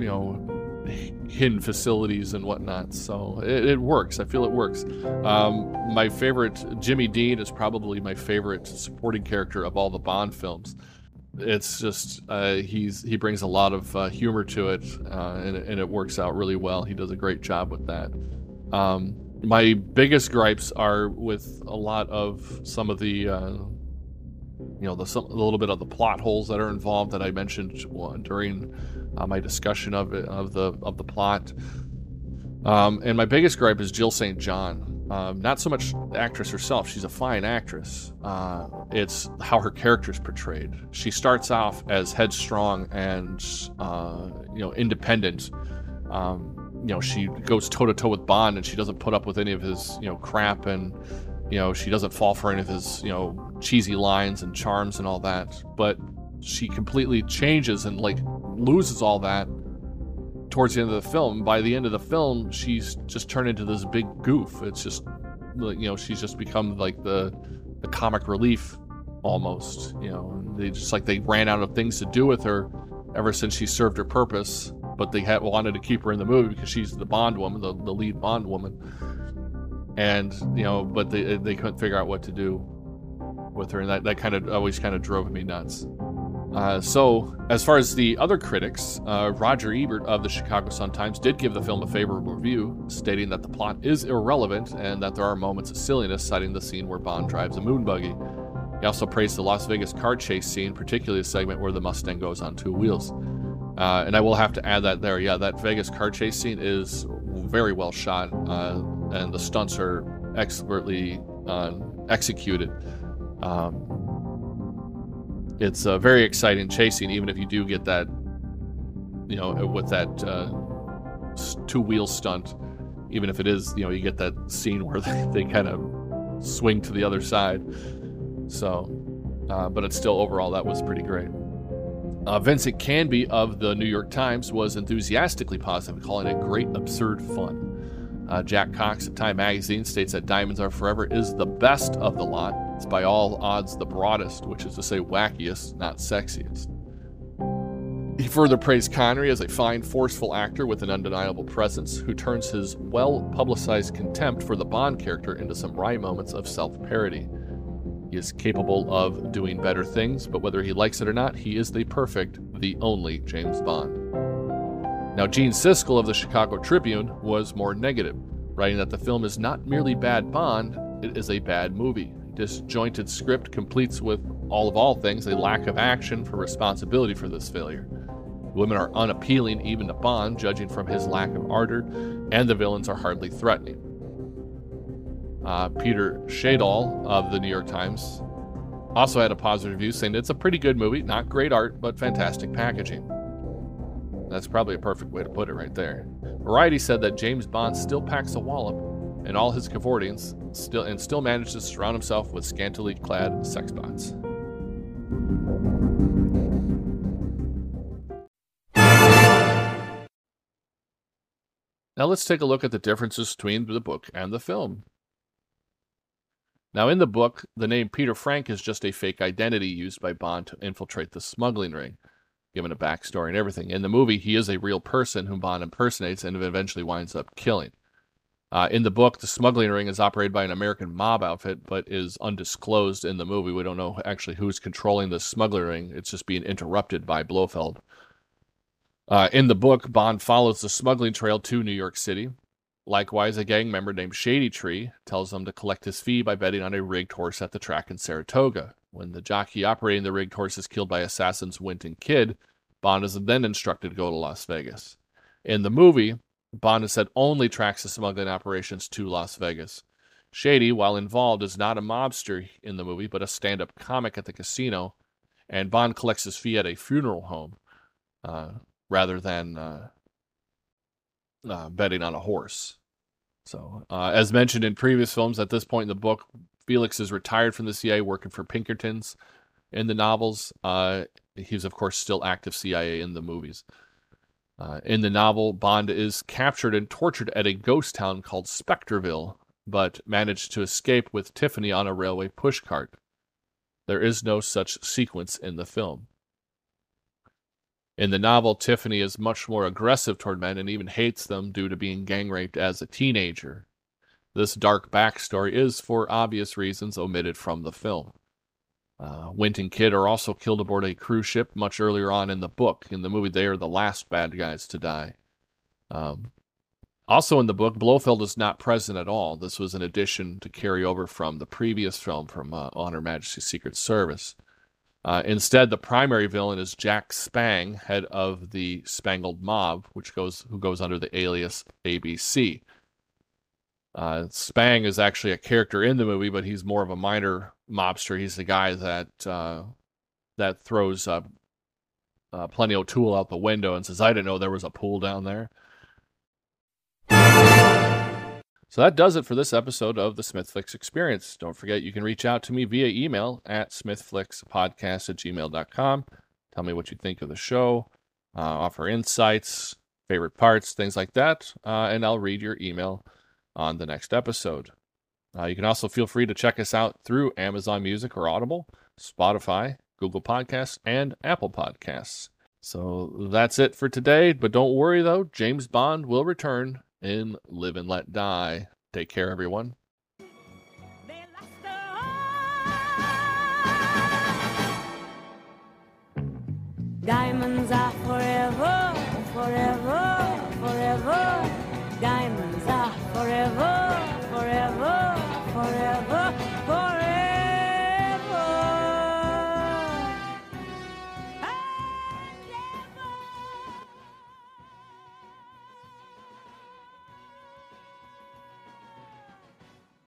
you know hidden facilities and whatnot. So it, it, works. I feel it works. Um, my favorite, Jimmy Dean, is probably my favorite supporting character of all the Bond films. It's just uh, he's he brings a lot of uh, humor to it, uh, and, and, it works out really well. He does a great job with that. Um, my biggest gripes are with a lot of some of the uh, you know the some, a little bit of the plot holes that are involved that I mentioned during uh, my discussion of it, of the of the plot. Um, and my biggest gripe is Jill St. John. Um, not so much the actress herself; she's a fine actress. Uh, it's how her character is portrayed. She starts off as headstrong and uh, you know independent. Um, you know, she goes toe to toe with Bond, and she doesn't put up with any of his you know crap, and you know she doesn't fall for any of his you know cheesy lines and charms and all that. But she completely changes and like loses all that towards the end of the film. By the end of the film, she's just turned into this big goof. It's just, you know, she's just become like the the comic relief almost. You know, they just like they ran out of things to do with her ever since she served her purpose. But they had wanted to keep her in the movie because she's the Bond woman, the, the lead Bond woman. And you know, but they they couldn't figure out what to do with her, and that, that kind of always kind of drove me nuts. Uh, so, as far as the other critics, uh, Roger Ebert of the Chicago Sun-Times did give the film a favorable review, stating that the plot is irrelevant and that there are moments of silliness, citing the scene where Bond drives a moon buggy. He also praised the Las Vegas car chase scene, particularly the segment where the Mustang goes on two wheels. Uh, and I will have to add that there. Yeah, that Vegas car chase scene is very well shot, uh, and the stunts are expertly uh, executed. Um, it's a very exciting chasing, even if you do get that, you know, with that uh, two wheel stunt. Even if it is, you know, you get that scene where they, they kind of swing to the other side. So, uh, but it's still overall that was pretty great. Uh, Vincent Canby of the New York Times was enthusiastically positive, calling it great, absurd fun. Uh, Jay Cocks of Time Magazine states that Diamonds Are Forever is the best of the lot it's by all odds the broadest, which is to say wackiest, not sexiest. He further praised Connery as a fine, forceful actor with an undeniable presence who turns his well publicized contempt for the Bond character into some wry moments of self parody. He is capable of doing better things, but whether he likes it or not, he is the perfect, the only James Bond. Now, Gene Siskel of the Chicago Tribune was more negative, writing that the film is not merely bad Bond, it is a bad movie disjointed script completes with all of all things a lack of action for responsibility for this failure. Women are unappealing even to Bond, judging from his lack of ardor, and the villains are hardly threatening. Uh, Peter Schjeldahl of the New York Times also had a positive review saying it's a pretty good movie, not great art, but fantastic packaging. That's probably a perfect way to put it right there. Variety said that James Bond still packs a wallop in all his cavortings, still and still managed to surround himself with scantily clad sex bots. Now let's take a look at the differences between the book and the film. Now, in the book, the name Peter Frank is just a fake identity used by Bond to infiltrate the smuggling ring, given a backstory and everything. In the movie, he is a real person whom Bond impersonates and eventually winds up killing. Uh, in the book, the smuggling ring is operated by an American mob outfit, but is undisclosed in the movie. We don't know actually who's controlling the smuggling ring. It's just being interrupted by Blofeld. Uh, in the book, Bond follows the smuggling trail to New York City. Likewise, a gang member named Shady Tree tells him to collect his fee by betting on a rigged horse at the track in Saratoga. When the jockey operating the rigged horse is killed by assassins Wint and Kidd, Bond is then instructed to go to Las Vegas. In the movie, Bond said only tracks the smuggling operations to Las Vegas. Shady, while involved, is not a mobster in the movie, but a stand up comic at the casino, and Bond collects his fee at a funeral home uh, rather than uh, uh, betting on a horse. So, uh, as mentioned in previous films, at this point in the book, Felix is retired from the CIA, working for Pinkertons. In the novels, uh, he's, of course, still active CIA in the movies. Uh, in the novel, Bond is captured and tortured at a ghost town called Spectreville, but managed to escape with Tiffany on a railway pushcart. There is no such sequence in the film. In the novel, Tiffany is much more aggressive toward men and even hates them due to being gang raped as a teenager. This dark backstory is, for obvious reasons, omitted from the film. Uh, Wint and Kidd are also killed aboard a cruise ship much earlier on in the book. In the movie, they are the last bad guys to die. Um, also in the book, Blofeld is not present at all. This was an addition to carry over from the previous film from uh, On Her Majesty's Secret Service. Uh, instead, the primary villain is Jack Spang, head of the Spangled Mob, which goes who goes under the alias ABC. Uh, Spang is actually a character in the movie, but he's more of a minor mobster. He's the guy that uh, that throws uh, uh, Plenty O'Toole out the window and says, "I didn't know there was a pool down there." So that does it for this episode of the Smithflix Experience. Don't forget you can reach out to me via email at smithflixpodcast at gmail.com. Tell me what you think of the show, uh, offer insights, favorite parts, things like that, uh, and I'll read your email on the next episode. Uh, you can also feel free to check us out through Amazon Music or Audible, Spotify, Google Podcasts, and Apple Podcasts. So that's it for today. But don't worry, though, James Bond will return in Live and Let Die. Take care, everyone. Diamonds are forever, forever, forever. Diamonds are forever. 啊！